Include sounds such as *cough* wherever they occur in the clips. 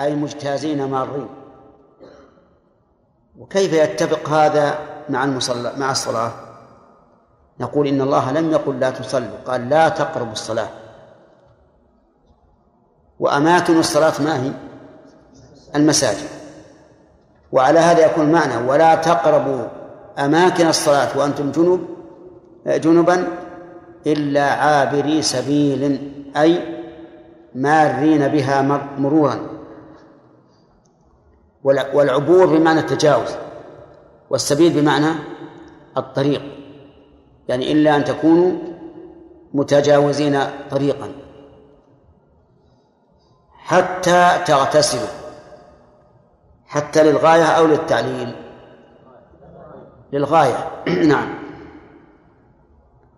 أي مجتازين مارين. وكيف يتفق هذا مع المصلى مع الصلاة؟ نقول إن الله لم يقل لا تصلوا قال لا تقربوا الصلاة. وأماكن الصلاة ما هي؟ المساجد. وعلى هذا يكون معنى ولا تقربوا أماكن الصلاة وأنتم جنب جنبا إلا عابري سبيل أي مارين بها مرورا. والعبور بمعنى التجاوز والسبيل بمعنى الطريق. يعني إلا أن تكونوا متجاوزين طريقا. حتى تغتسلوا. حتى للغاية أو للتعليل. للغاية. *clears throat* نعم.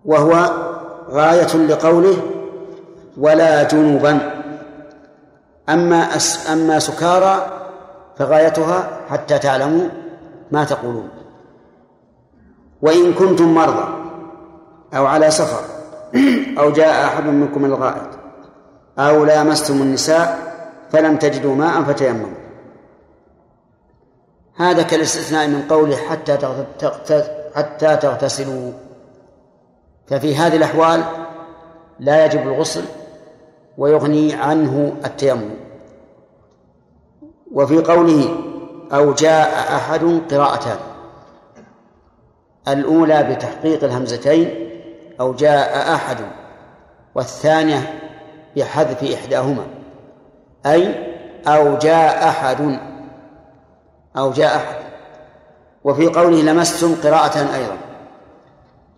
وهو غاية لقوله ولا جنوبا. أما أما سكارى فغايتها حتى تعلموا ما تقولون. وإن كنتم مرضى أو على سفر أو جاء أحد منكم من الغائط أو لامستم النساء فلم تجدوا ماء فتيمموا. هذا كالاستثناء من قوله حتى حتى تغتسلوا. ففي هذه الأحوال لا يجب الغسل ويغني عنه التيمم. وفي قوله أو جاء أحد قراءتان الأولى بتحقيق الهمزتين أو جاء أحد والثانية بحذف إحداهما. أي أو جاء أحد أو جاء أحد. وفي قوله لمستم قراءة أيضا.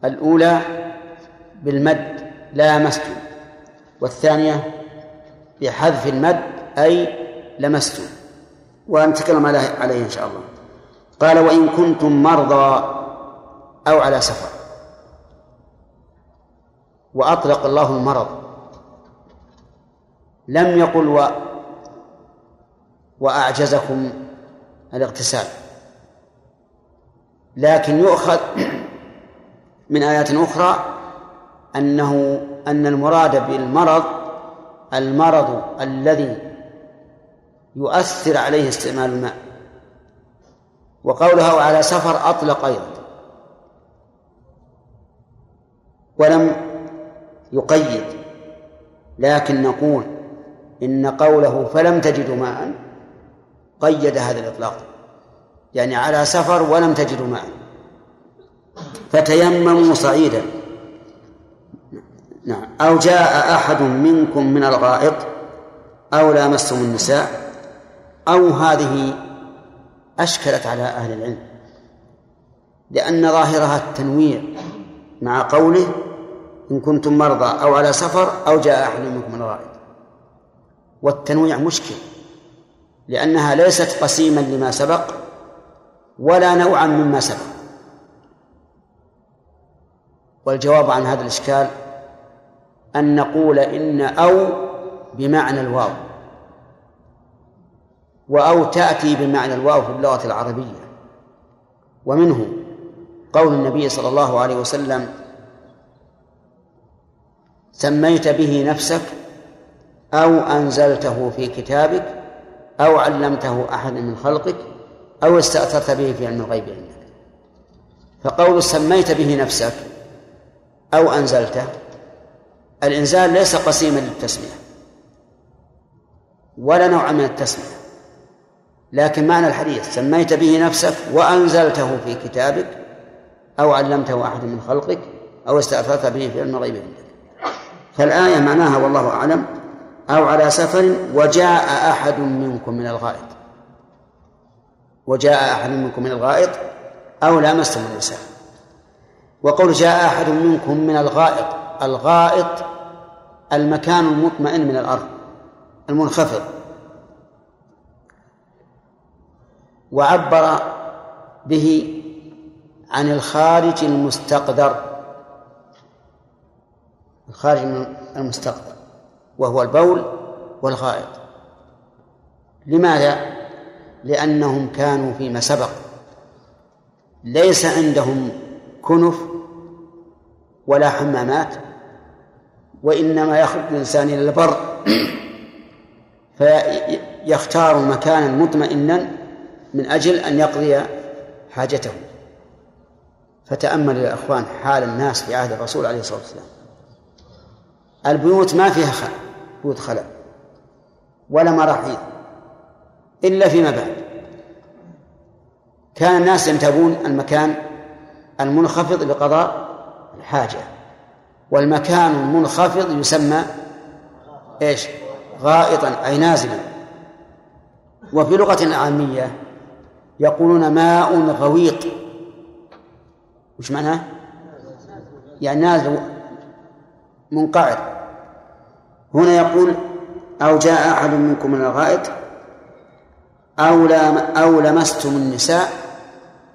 الأولى بالمد لامستم والثانية بحذف المد أي لمستم. ونتكلم عليه إن شاء الله. قال وإن كنتم مرضى أو على سفر. وأطلق الله المرض. لم يقل و وأعجزكم الاغتسال. لكن يؤخذ من آيات أخرى أنه أن المراد بالمرض المرض الذي يؤثر عليه استعمال الماء. وقولها على سفر أطلق أيضا. ولم يقيد لكن نقول إن قوله فلم تجدوا ماء قيد هذا الإطلاق. يعني على سفر ولم تجدوا ماء. فتيمموا صعيدا. نعم. أو جاء أحد منكم من الغائط أو لامستم النساء أو هذه أشكلت على أهل العلم لأن ظاهرها التنويع مع قوله إن كنتم مرضى أو على سفر أو جاء أحد منكم من الغائط. والتنويع مشكل لأنها ليست قسيما لما سبق ولا نوعا مما سبق. والجواب عن هذا الإشكال أن نقول إن أو بمعنى الواو. وأو تأتي بمعنى الواو في اللغة العربية. ومنه قول النبي صلى الله عليه وسلم سميت به نفسك أو أنزلته في كتابك أو علمته أحد من خلقك أو استأثرت به في علم الغيب عندك. فقول سميت به نفسك أو أنزلته الإنزال ليس قسيما للتسمية ولا نوع من التسمية. لكن معنى الحديث سميت به نفسك وأنزلته في كتابك أو علمته أحد من خلقك أو استأثرت به في علم الغيب عندك. فالآية معناها والله أعلم أو على سفر وجاء أحد منكم من الغائط. وجاء أحد منكم من الغائط أو لامستم النساء. وقول جاء أحد منكم من الغائط الغائط المكان المطمئن من الأرض المنخفض. وعبر به عن الخارج المستقدر. الخارج المستقدر وهو البول والغائط. لماذا؟ لأنهم كانوا فيما سبق. ليس عندهم كنف ولا حمامات وإنما يخرج الإنسان إلى البر. *clears throat* يختار مكانا مطمئنا من أجل أن يقضي حاجته. فتأمل يا إخوان حال الناس في عهد الرسول عليه الصلاة والسلام. البيوت ما فيها خل بيوت خلاء ولا مراحيض إلا فيما بعد. كان الناس ينتابون المكان المنخفض لقضاء الحاجة والمكان المنخفض يسمى إيش؟ غائطا أي نازلا. وفي لغة عامية يقولون ماء غويط. وش معناه؟ يعني نازل منقعد هنا يقول أو جاء أحد منكم من الغائط أو أو لمستم النساء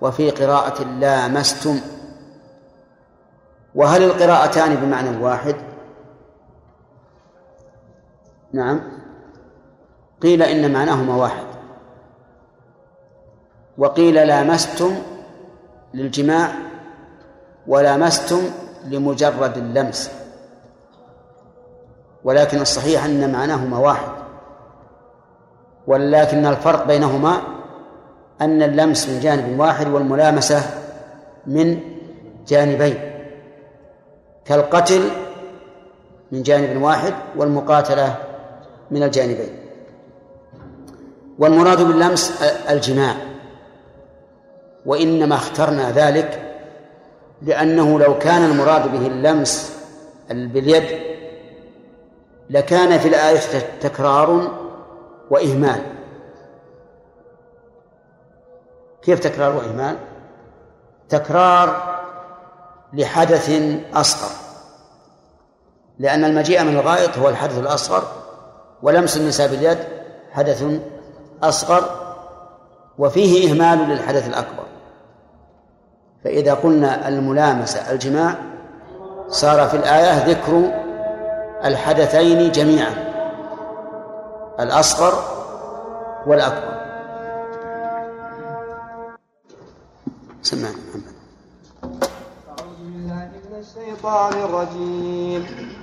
وفي قراءة لامستم. وهل القراءتان بمعنى واحد؟ نعم. قيل إن معناهما واحد. وقيل لامستم للجماع ولامستم لمجرد اللمس. ولكن الصحيح أن معناهما واحد. ولكن الفرق بينهما أن اللمس من جانب واحد والملامسة من جانبين. كالقتل من جانب واحد والمقاتلة من الجانبين. والمراد باللمس الجماع. وإنما اخترنا ذلك لأنه لو كان المراد به اللمس باليد لكان في الآية تكرار وإهمال. كيف تكرار وإهمال؟ تكرار لحدث أصغر. لأن المجيء من الغائط هو الحدث الأصغر ولمس النساء باليد حدث أصغر وفيه إهمال للحدث الأكبر. فإذا قلنا الملامسة الجماع صار في الآية ذكر الحدثين جميعا الأصغر والأكبر. سمعنا محمد أعوذ بالله من الشيطان الرجيم.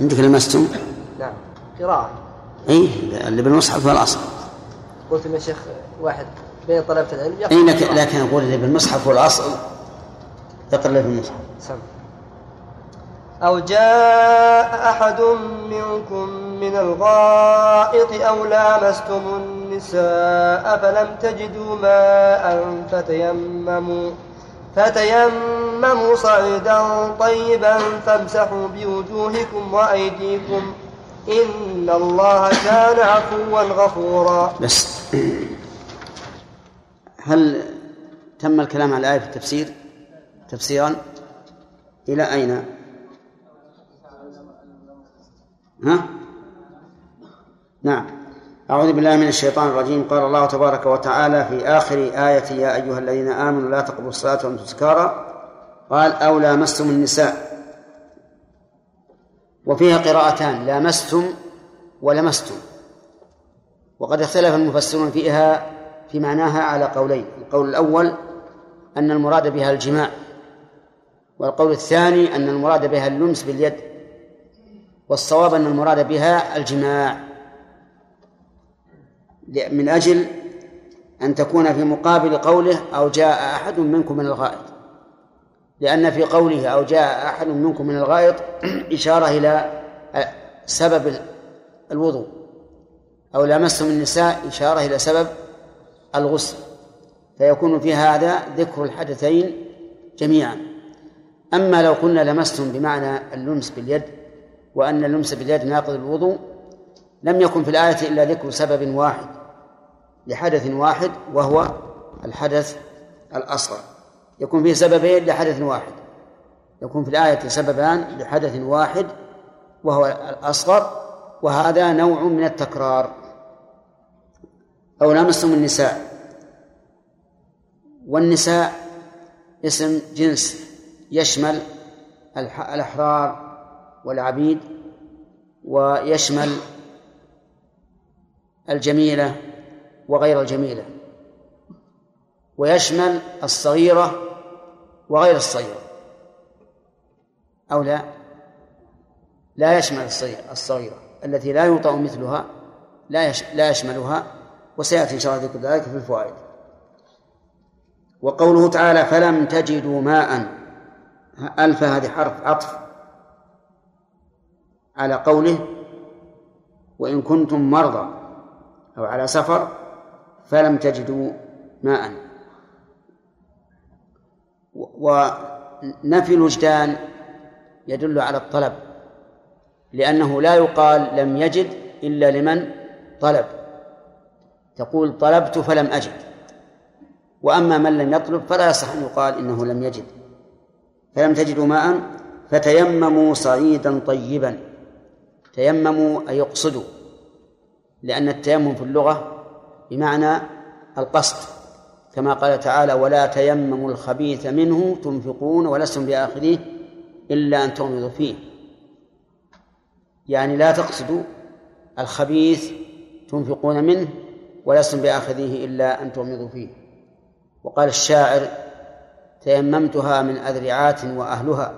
عندك لمستم؟ نعم قراءة. اي اللي بالمصحف هو الاصل قلت يا شيخ واحد بين طلبة العلم اي لكن, لكن أقول اللي بالمصحف هو الاصل يقرأ اللي في المصحف سم. أو جاء أحد منكم من الغائط أو لامستم النساء فلم تجدوا ماء فتيمموا. فتيمموا صعيدا طيبا فامسحوا بوجوهكم وأيديكم إن الله كان عفوا غفورا. بس. هل تم الكلام على الآية في التفسير؟ تفسيرا إلى أين؟ ها؟ نعم. أعوذ بالله من الشيطان الرجيم. قال الله تبارك وتعالى في آخر آية يا أيها الذين آمنوا لا تقربوا الصلاة وأنتم سكارى. قال أو لامستم النساء. وفيها قراءتان لامستم ولمستم. وقد اختلف المفسرون فيها في معناها على قولين. القول الأول أن المراد بها الجماع. والقول الثاني أن المراد بها اللمس باليد. والصواب أن المراد بها الجماع. من أجل أن تكون في مقابل قوله أو جاء أحد منكم من الغائط. لأن في قوله أو جاء أحد منكم من الغائط *clears throat* إشارة إلى سبب الوضوء. أو لمستم النساء إشارة إلى سبب الغسل. فيكون في هذا ذكر الحدثين جميعا. أما لو قلنا لمستم بمعنى اللمس باليد وأن اللمس باليد ناقض الوضوء لم يكن في الآية إلا ذكر سبب واحد. لحدث واحد وهو الحدث الأصغر. يكون فيه سببين لحدث واحد. يكون في الآية سببان لحدث واحد وهو الأصغر وهذا نوع من التكرار. أو لامستم النساء. والنساء اسم جنس يشمل الأحرار والعبيد ويشمل الجميلة وغير الجميلة. ويشمل الصغيرة وغير الصغيرة. أو لا؟ لا يشمل الصغيرة. التي لا يوطأ مثلها لا لا يشملها وسيأتي إن شاء الله ذكر ذلك في الفوائد. وقوله تعالى فلم تجدوا ماء. ألف هذه حرف عطف على قوله وإن كنتم مرضى أو على سفر فلم تجدوا ماء. ونفي الوجدان يدل على الطلب لأنه لا يقال لم يجد إلا لمن طلب. تقول طلبت فلم أجد وأما من لم يطلب فلا يصح أن يقال إنه لم يجد. فلم تجدوا ماء فتيمموا صعيدا طيبا. تيمموا أي يقصدوا لأن التيمم في اللغة بمعنى القصد كما قال تعالى ولا تيمموا الخبيث منه تنفقون ولستم بآخذيه إلا أن تغمضوا فيه. يعني لا تقصدوا الخبيث تنفقون منه ولستم بآخذيه إلا أن تغمضوا فيه. وقال الشاعر تيممتها من أذرعات وأهلها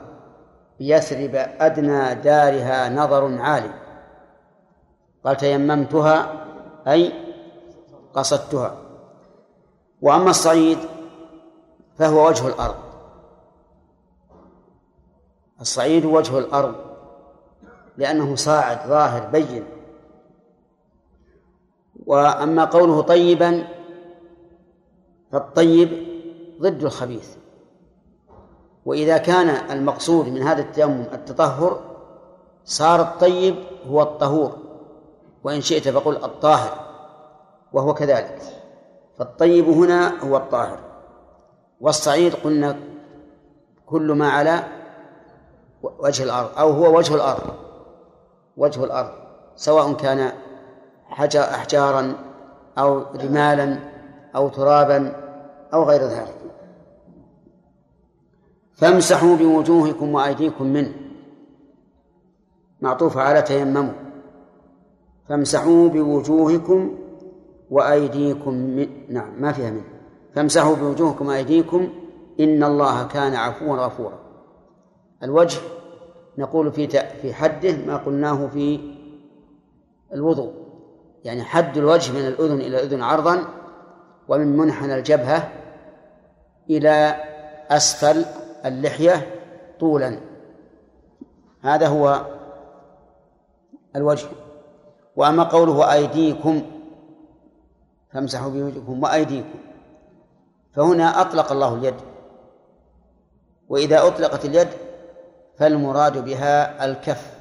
بيثرب أدنى دارها نظر عالي قال تيممتها أي قصدتها. وأما الصعيد فهو وجه الأرض. الصعيد وجه الأرض لأنه صاعد ظاهر بين. وأما قوله طيبا فالطيب ضد الخبيث. وإذا كان المقصود من هذا التيمم التطهر صار الطيب هو الطهور. وإن شئت فقل الطاهر. وهو كذلك. فالطيب هنا هو الطاهر. والصعيد قلنا كل ما على وجه الأرض أو هو وجه الأرض وجه الأرض سواء كان أحجارا أو رمالا أو ترابا أو غير ذلك. فامسحوا بوجوهكم وأيديكم منه. معطوف على تيمموا. فامسحوا بوجوهكم وأيديكم من نعم ما فيها منه. فامسحوا بوجوهكم وأيديكم إن الله كان عفوا غفورا. الوجه نقول في في حده ما قلناه في الوضوء. يعني حد الوجه من الأذن إلى الأذن عرضا ومن منحنى الجبهة إلى أسفل اللحية طولا. هذا هو الوجه. وأما قوله أيديكم فامسحوا بوجهكم وأيديكم. فهنا أطلق الله اليد. وإذا أطلقت اليد فالمراد بها الكف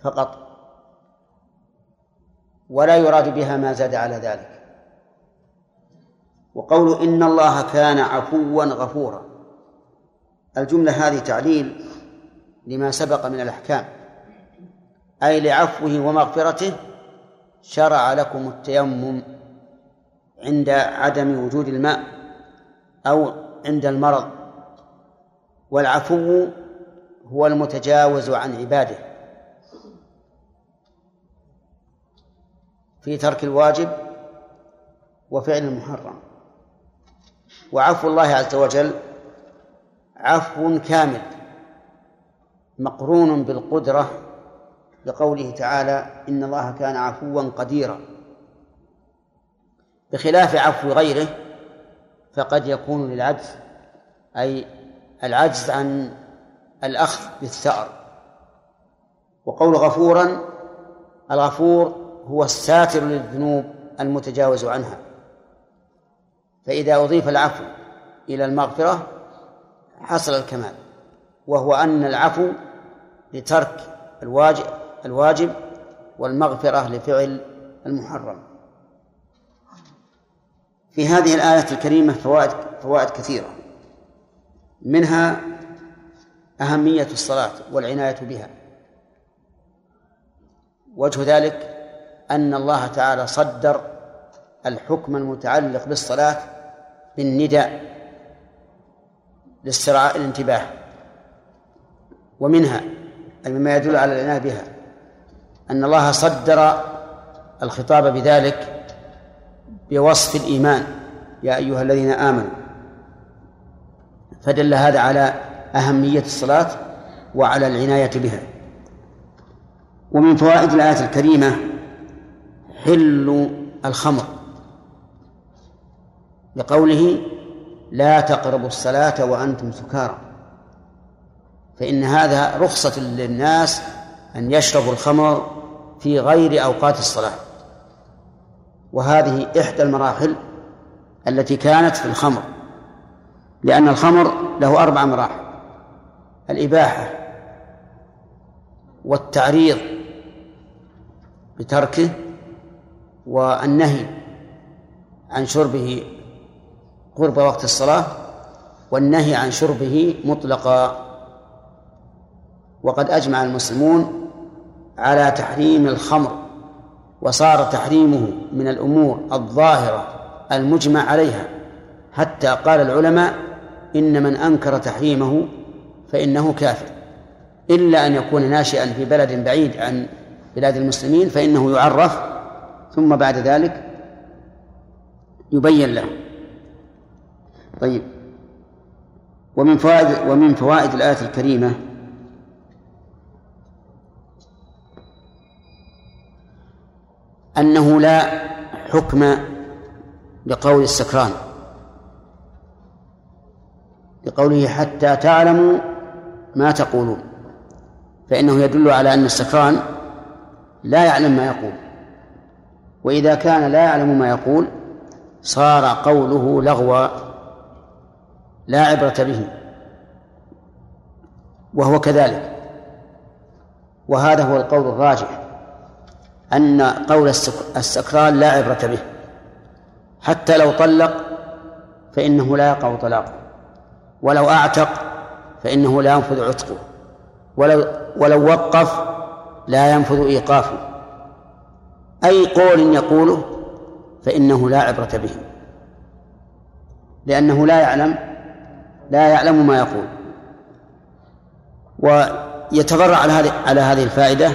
فقط. ولا يراد بها ما زاد على ذلك. وقول إن الله كان عفوا غفورا. الجملة هذه تعليل لما سبق من الأحكام. أي لعفوه ومغفرته شرع لكم التيمم. عند عدم وجود الماء أو عند المرض والعفو هو المتجاوز عن عباده. في ترك الواجب وفعل المحرم. وعفو الله عز وجل عفو كامل مقرون بالقدرة لقوله تعالى إن الله كان عفوا قديرا بخلاف عفو غيره فقد يكون للعجز أي العجز عن الأخذ بالثأر. وقول غفورا الغفور هو الساتر للذنوب المتجاوز عنها. فإذا أضيف العفو إلى المغفرة حصل الكمال. وهو أن العفو لترك الواجب الواجب والمغفرة لفعل المحرم. في هذه الآية الكريمة فوائد فوائد كثيرة. منها أهمية الصلاة والعناية بها. وجه ذلك أن الله تعالى صدر الحكم المتعلق بالصلاة بالنداء لاسترعاء الانتباه. ومنها مما يدل على العناية بها أن الله صدر الخطاب بذلك بوصف الإيمان يا أيها الذين آمنوا. فدل هذا على أهمية الصلاة وعلى العناية بها. ومن فوائد الآية الكريمة حل الخمر. لقوله لا تقربوا الصلاة وأنتم سكارى. فإن هذا رخصة للناس أن يشربوا الخمر في غير أوقات الصلاة. وهذه إحدى المراحل التي كانت في الخمر لأن الخمر له أربع مراحل الإباحة والتعريض بتركه والنهي عن شربه قرب وقت الصلاة والنهي عن شربه مطلقا. وقد أجمع المسلمون على تحريم الخمر وصار تحريمه من الأمور الظاهرة المجمع عليها. حتى قال العلماء إن من أنكر تحريمه فإنه كافر. إلا أن يكون ناشئا في بلد بعيد عن بلاد المسلمين فإنه يعرف ثم بعد ذلك يبين له. طيب. ومن فوائد ومن فوائد الآية الكريمة أنه لا حكم لقول السكران لقوله حتى تعلموا ما تقولون فإنه يدل على أن السكران لا يعلم ما يقول وإذا كان لا يعلم ما يقول صار قوله لغوا لا عبرة به وهو كذلك وهذا هو القول الراجح. أن قول السكران لا عبرة به. حتى لو طلق فإنه لا يقع طلاقه. ولو أعتق فإنه لا ينفذ عتقه. ولو ولو وقف لا ينفذ إيقافه. أي قول يقوله فإنه لا عبرة به. لأنه لا يعلم لا يعلم ما يقول. ويتضرع على هذه على هذه الفائدة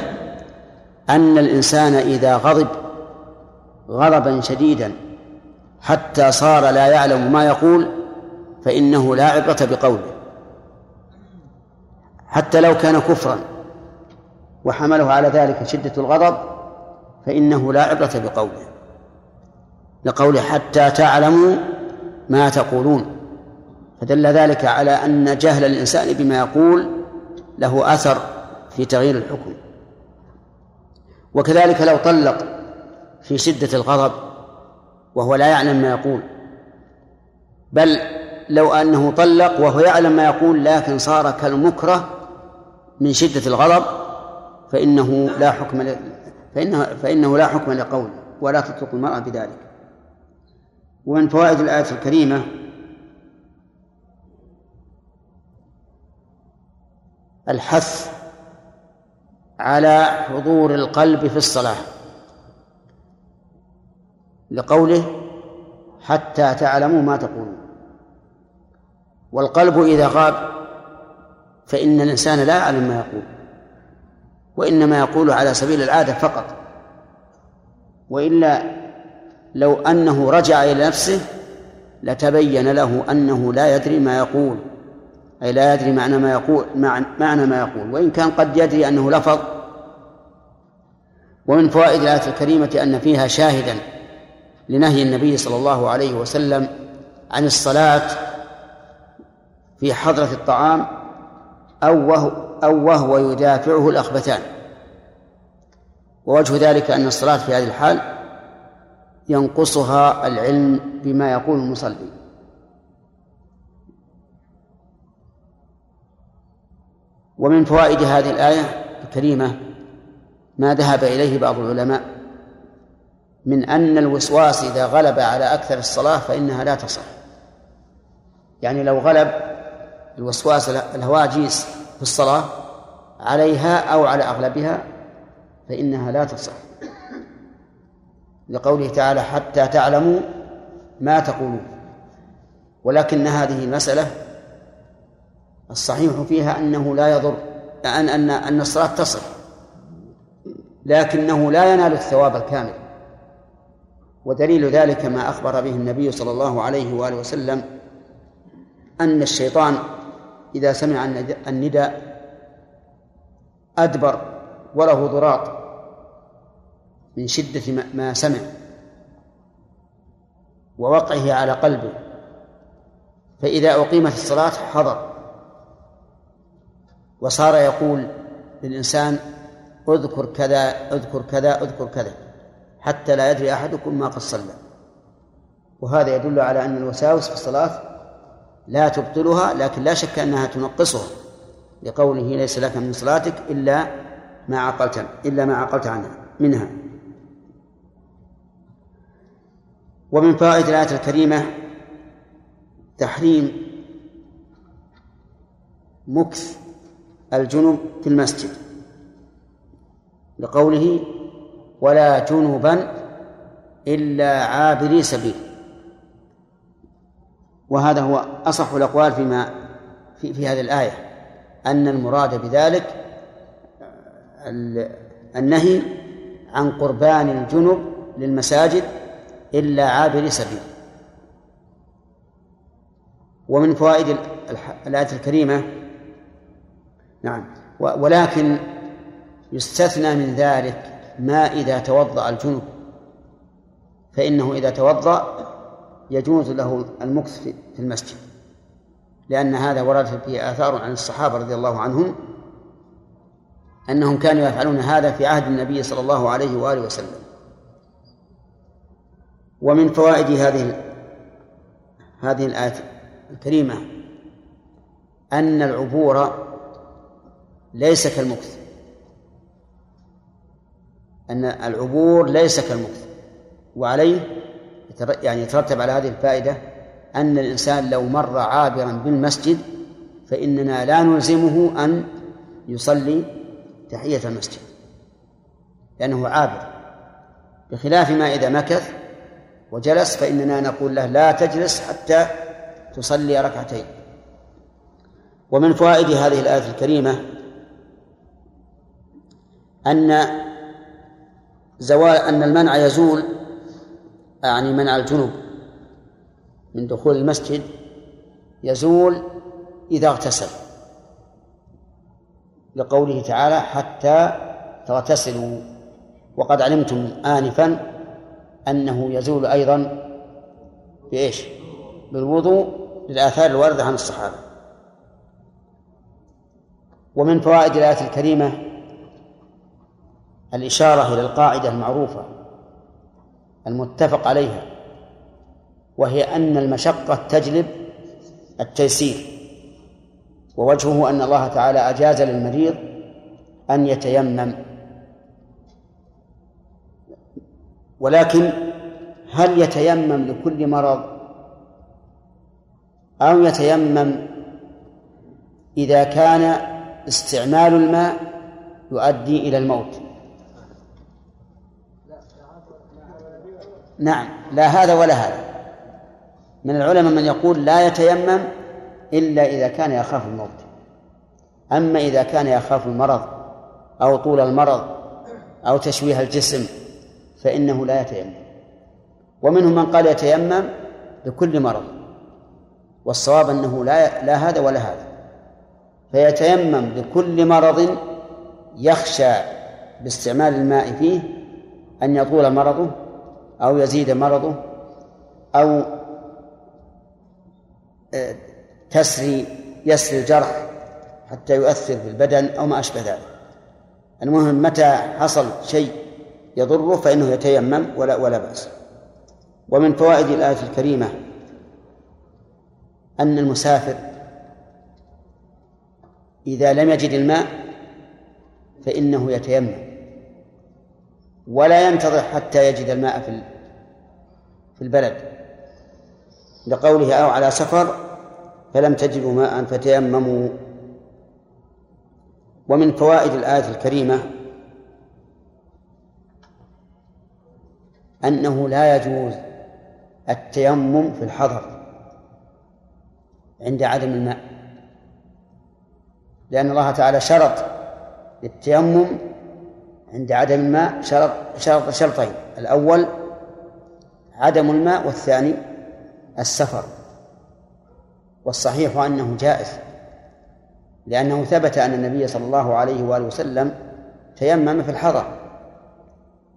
أن الإنسان إذا غضب غضبا شديدا حتى صار لا يعلم ما يقول فإنه لا عبرة بقوله. حتى لو كان كفرا وحمله على ذلك شدة الغضب فإنه لا عبرة بقوله. لقوله حتى تعلموا ما تقولون. فدل ذلك على أن جهل الإنسان بما يقول له أثر في تغيير الحكم. وكذلك لو طلق في شدة الغضب وهو لا يعلم ما يقول. بل لو أنه طلق وهو يعلم ما يقول لكن صار كالمكره من شدة الغضب فإنه لا حكم فإنه, فإنه لا حكم لقوله ولا تطلق المرأة بذلك. ومن فوائد الآية الكريمة الحث على حضور القلب في الصلاة. لقوله حتى تعلموا ما تقولون. والقلب إذا غاب فإن الإنسان لا يعلم ما يقول وإنما يقول على سبيل العادة فقط. وإلا لو أنه رجع إلى نفسه لتبين له أنه لا يدري ما يقول. أي لا يدري معنى ما يقول معنى ما يقول. وإن كان قد يدري أنه لفظ ومن فوائد الآية الكريمة أن فيها شاهدا لنهي النبي صلى الله عليه وسلم عن الصلاة في حضرة الطعام أو وهو, أو وهو يدافعه الأخبثان. ووجه ذلك أن الصلاة في هذه الحال ينقصها العلم بما يقول المصلي. ومن فوائد هذه الآية الكريمة ما ذهب إليه بعض العلماء من أن الوسواس إذا غلب على أكثر الصلاة فإنها لا تصح. يعني لو غلب الوسواس الهواجيس في الصلاة عليها أو على أغلبها فإنها لا تصح. لقوله تعالى حتى تعلموا ما تقولون. ولكن هذه المسألة الصحيح فيها أنه لا يضر أن أن أن الصلاة تصح لكنه لا ينال الثواب الكامل. ودليل ذلك ما أخبر به النبي صلى الله عليه وآله وسلم أن الشيطان إذا سمع النداء أدبر وله ضراط من شدة ما سمع ووقعه على قلبه فإذا أقيمت الصلاة حضر. وصار يقول للإنسان اذكر كذا اذكر كذا اذكر كذا حتى لا يدري أحدكم ما قد صلى وهذا يدل على أن الوساوس في الصلاة لا تبطلها لكن لا شك أنها تنقصها لقوله ليس لك من صلاتك إلا ما عقلت إلا ما عقلت عنها منها. ومن فوائد الآية الكريمة تحريم مكث الجنب في المسجد لقوله ولا جنبا إلا عابري سبيل. وهذا هو أصح الأقوال فيما في, في هذه الآية أن المراد بذلك النهي عن قربان الجنب للمساجد إلا عابر سبيل. ومن فوائد الآية الكريمة نعم. ولكن يستثنى من ذلك ما إذا توضأ الجنب. فإنه إذا توضأ يجوز له المكث في المسجد. لأن هذا ورد فيه آثار عن الصحابة رضي الله عنهم أنهم كانوا يفعلون هذا في عهد النبي صلى الله عليه وآله وسلم. ومن فوائد هذه هذه الآية الكريمة أن العبور ليس كالمكث. أن العبور ليس كالمكث. وعليه يعني يترتب على هذه الفائدة أن الإنسان لو مر عابرا بالمسجد فإننا لا نلزمه أن يصلي تحية المسجد لأنه عابر. بخلاف ما إذا مكث وجلس فإننا نقول له لا تجلس حتى تصلي ركعتين. ومن فوائد هذه الآية الكريمة أن زوال أن المنع يزول يعني منع الجنوب من دخول المسجد يزول إذا اغتسل. لقوله تعالى حتى تغتسلوا. وقد علمتم آنفا أنه يزول أيضا بإيش؟ بالوضوء للآثار الواردة عن الصحابة. ومن فوائد الآية الكريمة الإشارة إلى القاعدة المعروفة المتفق عليها وهي أن المشقة تجلب التيسير ووجهه أن الله تعالى أجاز للمريض أن يتيمم. ولكن هل يتيمم لكل مرض؟ أو يتيمم إذا كان استعمال الماء يؤدي إلى الموت؟ نعم لا هذا ولا هذا. من العلماء من يقول لا يتيمم إلا إذا كان يخاف الموت. أما إذا كان يخاف المرض أو طول المرض أو تشويه الجسم فإنه لا يتيمم. ومنهم من قال يتيمم لكل مرض. والصواب أنه لا لا هذا ولا هذا. فيتيمم لكل مرض يخشى باستعمال الماء فيه أن يطول مرضه أو يزيد مرضه أو آه، تسري يسري الجرح حتى يؤثر في البدن أو ما أشبه ذلك. المهم متى حصل شيء يضره فإنه يتيمم ولا ولا بأس. ومن فوائد الآية الكريمة أن المسافر إذا لم يجد الماء فإنه يتيمم ولا ينتظر حتى يجد الماء في في البلد لقوله أو على سفر فلم تجدوا ماء فتيمموا. ومن فوائد الآية الكريمة أنه لا يجوز التيمم في الحضر عند عدم الماء لأن الله تعالى شرط للتيمم عند عدم الماء شرط شرط شرطين الأول عدم الماء والثاني السفر. والصحيح أنه جائز لأنه ثبت أن النبي صلى الله عليه وآله وسلم تيمم في الحضر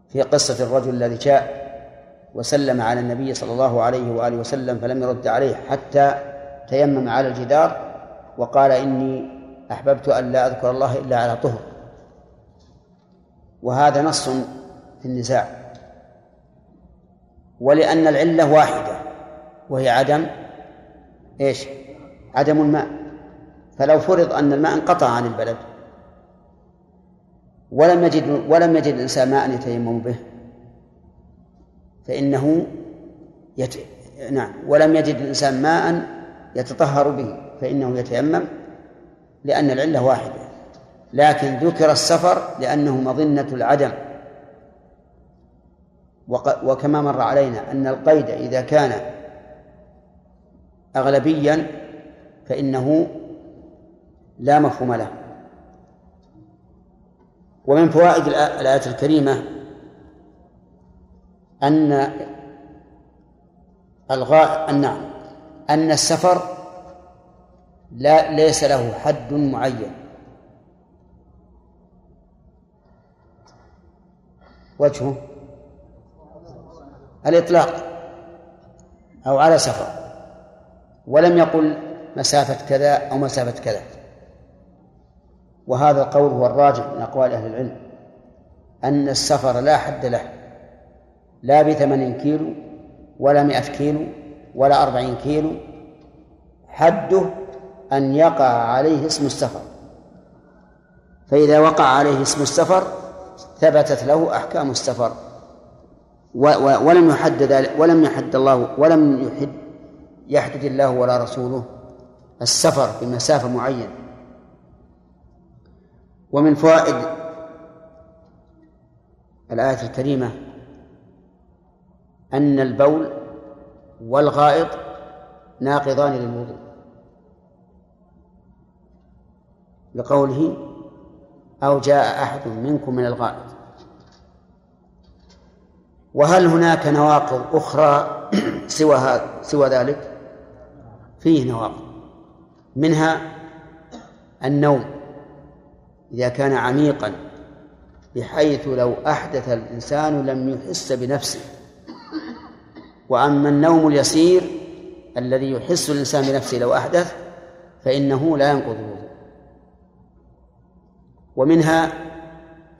في قصة الرجل الذي جاء وسلم على النبي صلى الله عليه وآله وسلم فلم يرد عليه حتى تيمم على الجدار وقال إني أحببت أن لا أذكر الله إلا على طهر. وهذا نص في النزاع. ولأن العلة واحدة وهي عدم إيش؟ عدم الماء. فلو فرض أن الماء انقطع عن البلد ولم يجد ولم يجد الإنسان ماء يتيمم به فإنه يت... نعم ولم يجد الإنسان ماء يتطهر به فإنه يتيمم لأن العلة واحدة. لكن ذكر السفر لأنه مظنة العدم. وكما مر علينا أن القيد إذا كان أغلبيا فإنه لا مفهوم له. ومن فوائد الآية الكريمة أن الغاء النعم أن السفر لا ليس له حد معين. وجهه الإطلاق أو على سفر ولم يقل مسافة كذا أو مسافة كذا. وهذا القول هو الراجح من أقوال أهل العلم أن السفر لا حد له لا بثمانين كيلو ولا مئة كيلو ولا أربعين كيلو. حده أن يقع عليه اسم السفر. فإذا وقع عليه اسم السفر ثبتت له أحكام السفر. ولم يحدد ولم يحد الله ولم يحد يحدد الله ولا رسوله. السفر بمسافة معينة. ومن فوائد الآية الكريمة أن البول والغائط ناقضان للوضوء. لقوله أو جاء أحد منكم من الغائط. وهل هناك نواقض أخرى سوى هذا سوى ذلك؟ فيه نواقض. منها النوم. إذا كان عميقا بحيث لو أحدث الإنسان لم يحس بنفسه. وأما النوم اليسير الذي يحس الإنسان بنفسه لو أحدث فإنه لا ينقض ومنها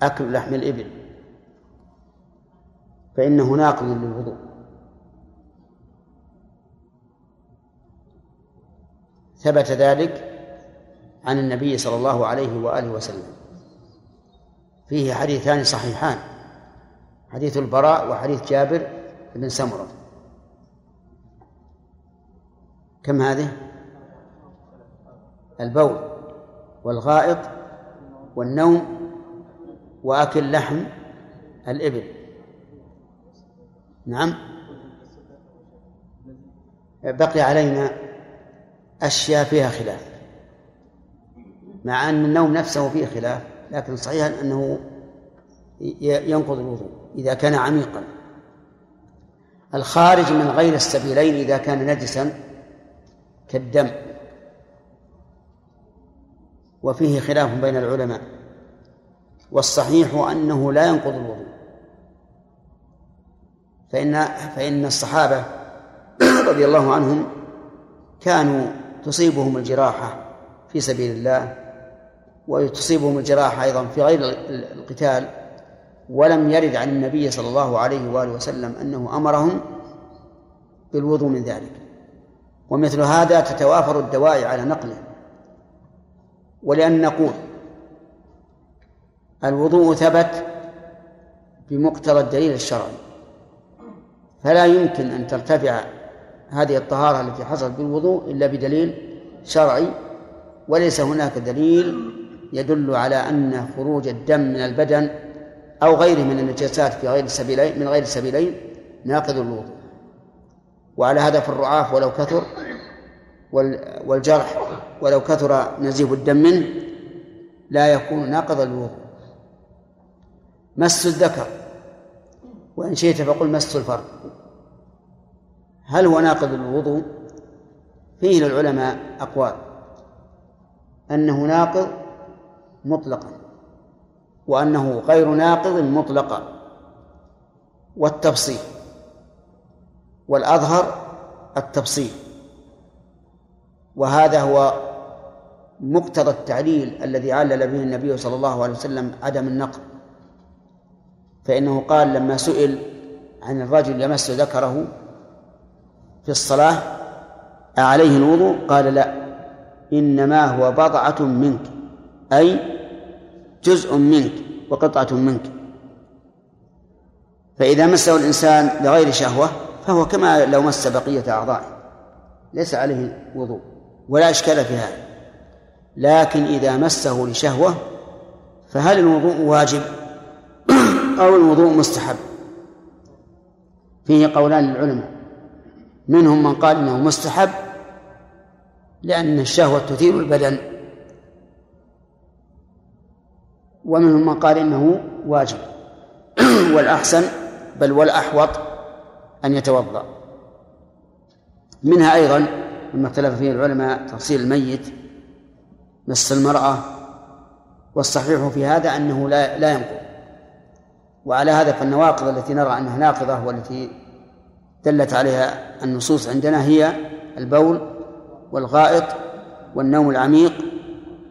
أكل لحم الإبل. فإنه ناقض للوضوء ثبت ذلك عن النبي صلى الله عليه وآله وسلم. فيه حديثان صحيحان. حديث البراء وحديث جابر بن سمرة. كم هذه؟ البول والغائط والنوم وأكل لحم الإبل. نعم. بقي علينا أشياء فيها خلاف مع أن النوم نفسه فيه خلاف لكن صحيح أنه ينقض الوضوء إذا كان عميقا. الخارج من غير السبيلين إذا كان نجسا كالدم. وفيه خلاف بين العلماء والصحيح أنه لا ينقض الوضوء. فإن فإن الصحابة *coughs* رضي الله عنهم كانوا تصيبهم الجراحة في سبيل الله وتصيبهم الجراحة أيضا في غير القتال ولم يرد عن النبي صلى الله عليه وآله وسلم أنه أمرهم بالوضوء من ذلك. ومثل هذا تتوافر الدواعي على نقله. ولأن نقول الوضوء ثبت بمقتضى الدليل الشرعي. فلا يمكن أن ترتفع هذه الطهارة التي حصلت بالوضوء إلا بدليل شرعي وليس هناك دليل يدل على أن خروج الدم من البدن أو غيره من النجاسات في غير السبيلين من غير السبيلين ناقض الوضوء. وعلى هذا في الرعاف ولو كثر والجرح ولو كثر نزيف الدم منه لا يكون ناقض الوضوء. مس الذكر. وإن شئت فقل مس الفرد هل هو ناقض الوضوء؟ فيه للعلماء أقوال أنه ناقض مطلقا وأنه غير ناقض مطلقا والتفصيل والأظهر التفصيل. وهذا هو مقتضى التعليل الذي علل به النبي صلى الله عليه وسلم عدم النقض. فإنه قال لما سئل عن الرجل يمس ذكره في الصلاة أعليه الوضوء؟ قال لا إنما هو بضعة منك أي جزء منك وقطعة منك. فإذا مسه الإنسان لغير شهوة فهو كما لو مس بقية أعضائه ليس عليه وضوء ولا إشكال في هذا. لكن إذا مسه لشهوة فهل الوضوء واجب؟ أو الوضوء مستحب. فيه قولان للعلماء. منهم من قال إنه مستحب لأن الشهوة تثير البدن. ومنهم من قال إنه واجب. *clears throat* والأحسن بل والأحوط أن يتوضأ. منها أيضا مما اختلف فيه العلماء تغسيل الميت مس المرأة. والصحيح في هذا أنه لا لا ينقض. وعلى هذا فالنواقض التي نرى أنها ناقضة والتي دلت عليها النصوص عندنا هي البول والغائط والنوم العميق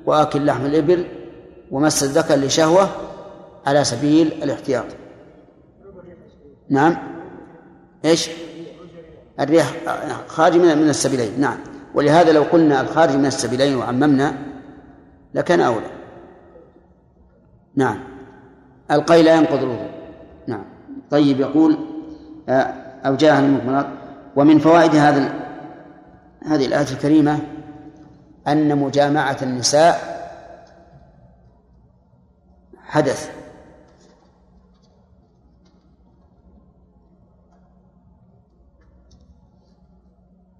وآكل لحم الإبل ومس الذكر لشهوة على سبيل الاحتياط. نعم. إيش؟ الريح خارج من من السبيلين. نعم. ولهذا لو قلنا الخارج من السبيلين وعممنا لكان أولى. نعم. القي لا ينقض الوضوء نعم. طيب يقول آه أو جاءها المكملات ومن فوائد هذا هذه الآية الكريمة أن مجامعة النساء حدث.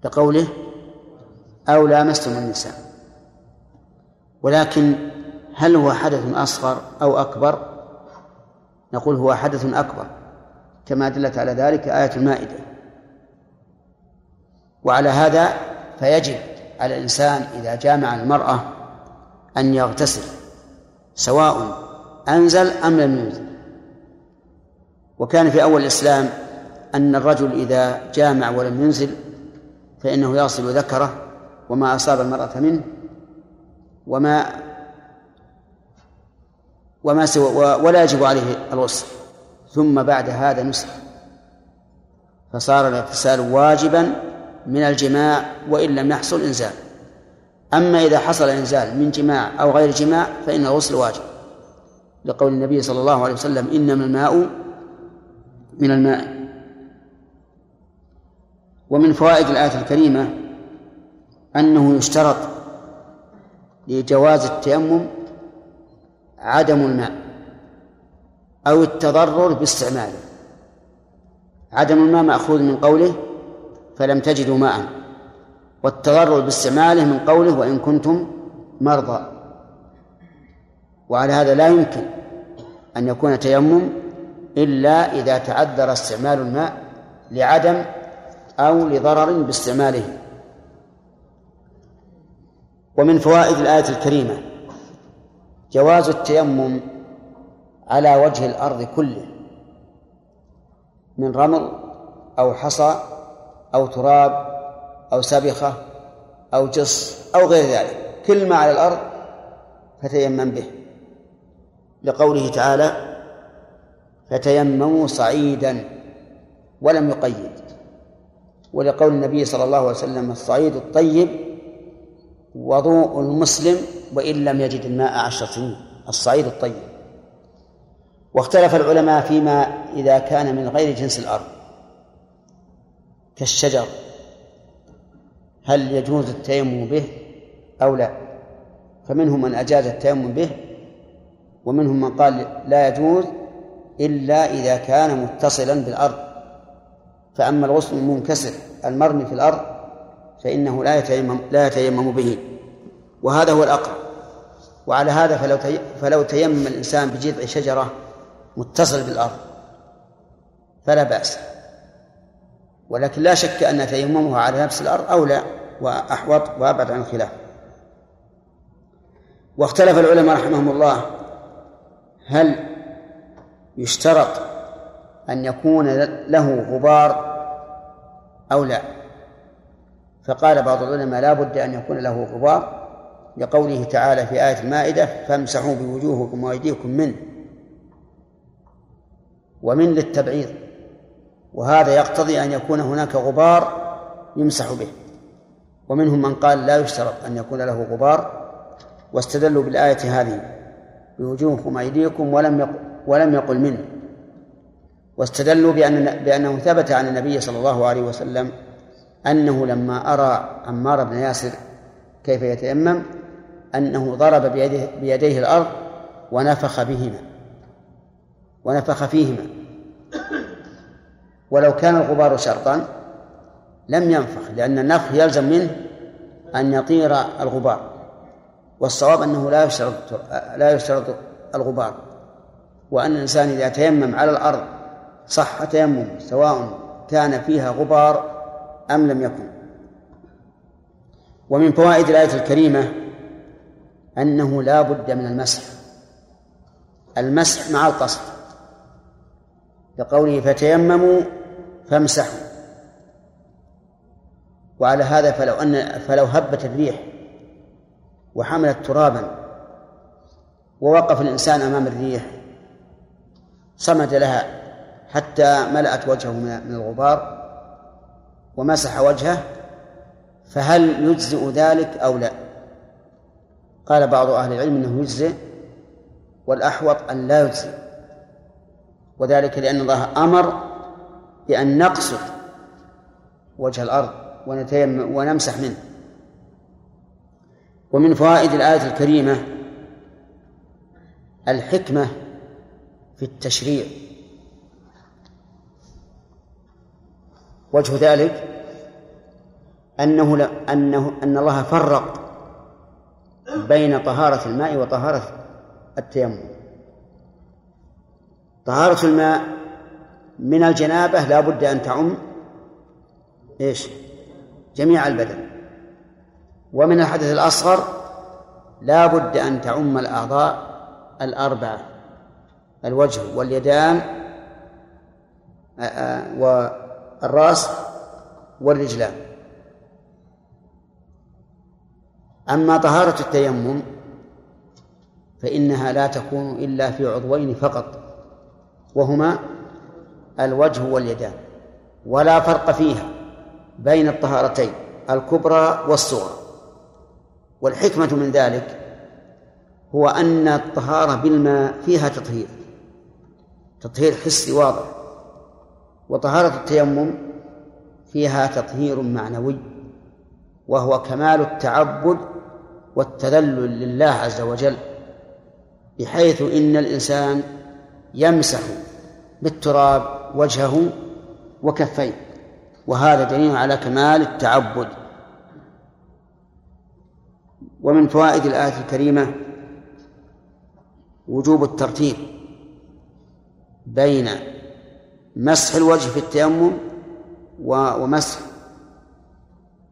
لقوله أو لامستم النساء. ولكن هل هو حدث أصغر أو أكبر؟ نقول هو حدث أكبر كما دلت على ذلك آية المائدة. وعلى هذا فيجب على الإنسان إذا جامع المرأة أن يغتسل سواء أنزل أم لم ينزل. وكان في أول الإسلام أن الرجل إذا جامع ولم ينزل فإنه يغسل ذكره وما أصاب المرأة منه وما وما سوى ولا يجب عليه الغسل ثم بعد هذا نسخ. فصار الاغتسال واجبا من الجماع وإن لم يحصل إنزال. أما إذا حصل إنزال من جماع أو غير جماع فإن الغسل واجب. لقول النبي صلى الله عليه وسلم إنما الماء من الماء. ومن فوائد الآية الكريمة أنه يشترط لجواز التيمم عدم الماء أو التضرر باستعماله. عدم الماء مأخوذ من قوله فلم تجدوا ماء والتضرر باستعماله من قوله وإن كنتم مرضى. وعلى هذا لا يمكن أن يكون تيمم إلا إذا تعذر استعمال الماء لعدم أو لضرر باستعماله. ومن فوائد الآية الكريمة جواز التيمم على وجه الأرض كله من رمل أو حصى أو تراب أو سبخة أو جص أو غير ذلك. كل ما على الأرض فتيمم به. لقوله تعالى فتيمموا صعيدا ولم يقيد. ولقول النبي صلى الله عليه وسلم الصعيد الطيب وضوء المسلم وإن لم يجد الماء عشر سنين الصعيد الطيب. واختلف العلماء فيما إذا كان من غير جنس الأرض. كالشجر هل يجوز التيمم به أو لا؟ فمنهم من أجاز التيمم به ومنهم من قال لا يجوز إلا إذا كان متصلا بالأرض. فأما الغصن المنكسر المرمي في الأرض فإنه لا يتيمم لا يتيمم به. وهذا هو الأقرب. وعلى هذا فلو فلو تيمم الإنسان بجذع شجرة متصل بالأرض فلا بأس. ولكن لا شك أن تيممه على نفس الأرض أولى وأحوط وأبعد عن الخلاف. واختلف العلماء رحمهم الله هل يشترط أن يكون له غبار أو لا؟ فقال بعض العلماء لا بد أن يكون له غبار لقوله تعالى في آية المائدة فامسحوا بوجوهكم وأيديكم منه ومن للتبعيض. وهذا يقتضي أن يكون هناك غبار يمسح به. ومنهم من قال لا يشترط أن يكون له غبار واستدلوا بالآية هذه بوجوهكم أيديكم ولم يقل ولم يقل منه واستدلوا بأن بأنه ثبت عن النبي صلى الله عليه وسلم أنه لما أرى عمار بن ياسر كيف يتيمم أنه ضرب بيده, بيديه الأرض ونفخ بهما. ونفخ فيهما. ولو كان الغبار شرطا لم ينفخ لأن النفخ يلزم منه أن يطير الغبار. والصواب أنه لا يشترط لا يشترط الغبار. وأن الإنسان إذا تيمم على الأرض صح تيمم سواء كان فيها غبار أم لم يكن. ومن فوائد الآية الكريمة أنه لا بد من المسح. المسح مع القصد. لقوله فتيمموا فامسحوا. وعلى هذا فلو أن فلو هبت الريح وحملت ترابا ووقف الإنسان أمام الريح صمد لها حتى ملأت وجهه من الغبار ومسح وجهه فهل يجزئ ذلك أو لا؟ قال بعض أهل العلم أنه يجزئ والأحوط أن لا يجزئ. وذلك لأن الله أمر بأن نقصد وجه الأرض ونتيمم ونمسح منه. ومن فوائد الآية الكريمة الحكمة في التشريع. وجه ذلك أنه أنه أن الله فرق بين طهارة الماء وطهارة التيمم. طهارة الماء من الجنابة لا بد أن تعم إيش؟ جميع البدن. ومن الحدث الأصغر لا بد أن تعم الأعضاء الأربعة الوجه واليدان والرأس والرجلان. أما طهارة التيمم فإنها لا تكون إلا في عضوين فقط وهما الوجه واليدان ولا فرق فيها بين الطهارتين الكبرى والصغرى. والحكمة من ذلك هو أن الطهارة بالماء فيها تطهير تطهير حسي واضح. وطهارة التيمم فيها تطهير معنوي وهو كمال التعبد والتذلل لله عز وجل بحيث إن الإنسان يمسح بالتراب وجهه وكفيه وهذا دليل على كمال التعبد. ومن فوائد الآية الكريمة وجوب الترتيب بين مسح الوجه في التيمم ومسح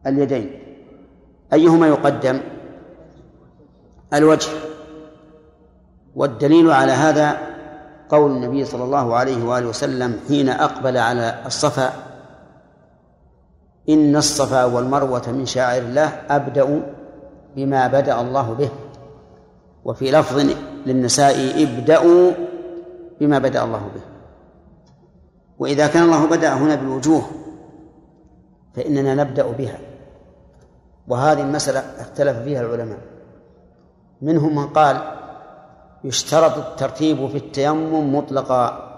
اليدين. أيهما يقدم؟ الوجه. والدليل على هذا قول النبي صلى الله عليه وآله وسلم حين أقبل على الصفا إن الصفا والمروة من شاعر الله أبدأ بما بدأ الله به. وفي لفظ للنساء ابدأوا بما بدأ الله به. وإذا كان الله بدأ هنا بالوجوه فإننا نبدأ بها. وهذه المسألة اختلف فيها العلماء. منهم من قال يشترط الترتيب في التيمم مطلقا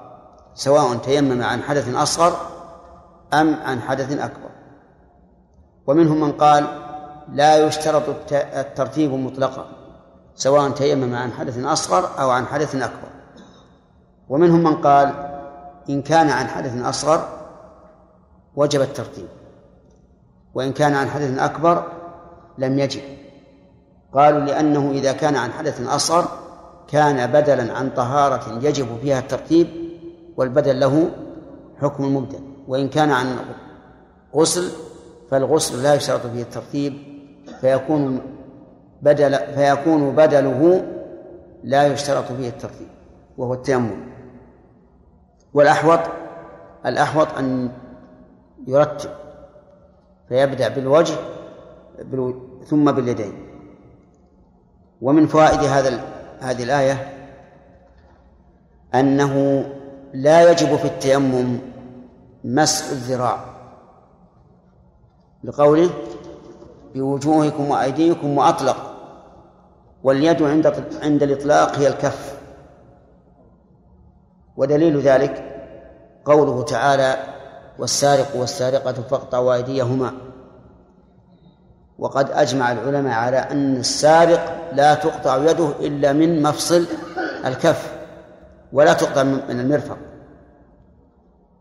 سواء تيمم عن حدث أصغر أم عن حدث أكبر. ومنهم من قال لا يشترط الترتيب مطلقا سواء تيمم عن حدث أصغر أو عن حدث أكبر. ومنهم من قال إن كان عن حدث أصغر وجب الترتيب وإن كان عن حدث أكبر لم يجب. قالوا لأنه إذا كان عن حدث أصغر كان بدلا عن طهارة يجب فيها الترتيب والبدل له حكم المبدل. وإن كان عن غسل فالغسل لا يشترط فيه الترتيب فيكون بدل فيكون بدله لا يشترط فيه الترتيب وهو التيمم. والأحوط الأحوط أن يرتب فيبدأ بالوجه ثم باليدين. ومن فوائد هذا هذه الآية أنه لا يجب في التيمم مسح الذراع. لقوله بوجوهكم وأيديكم وأطلق واليد عند عند الإطلاق هي الكف. ودليل ذلك قوله تعالى والسارق والسارقة فاقطعوا أيديهما وقد أجمع العلماء على أن السارق لا تقطع يده إلا من مفصل الكف ولا تقطع من المرفق.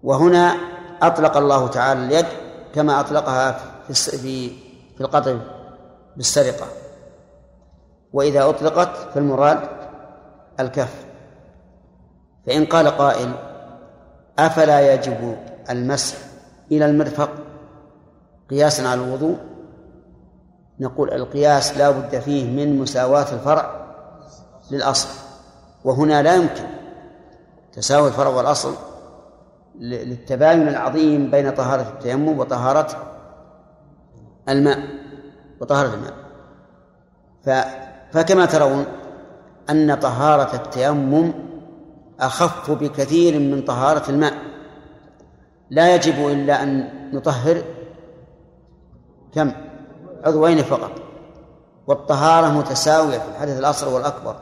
وهنا أطلق الله تعالى اليد كما أطلقها في في القطع بالسرقة. وإذا أطلقت فالمراد الكف. فإن قال قائل أفلا يجب المسح إلى المرفق قياسا على الوضوء؟ نقول القياس لا بد فيه من مساواة الفرع للأصل وهنا لا يمكن تساوي الفرع والأصل للتباين العظيم بين طهارة التيمم وطهارة الماء وطهارة الماء. فكما ترون أن طهارة التيمم أخف بكثير من طهارة الماء. لا يجب إلا أن نطهر كم؟ عضوين فقط. والطهارة متساوية في الحدث الأصغر والأكبر.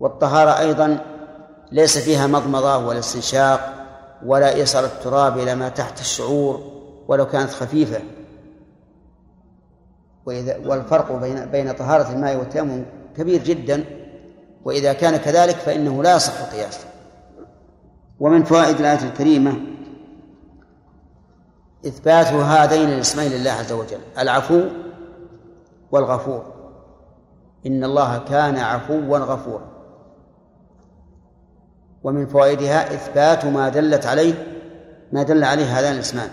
والطهارة أيضا ليس فيها مضمضة ولا استنشاق ولا إيصال التراب إلى ما تحت الشعور ولو كانت خفيفة. وإذا والفرق بين بين طهارة الماء والتيمم كبير جدا. وإذا كان كذلك فإنه لا يصح القياس. ومن فوائد الآية الكريمة إثبات هذين الاسمين لله عز وجل العفو والغفور. إن الله كان عفوا غفورا. ومن فوائدها إثبات ما دلت عليه ما دل عليه هذان الاسمان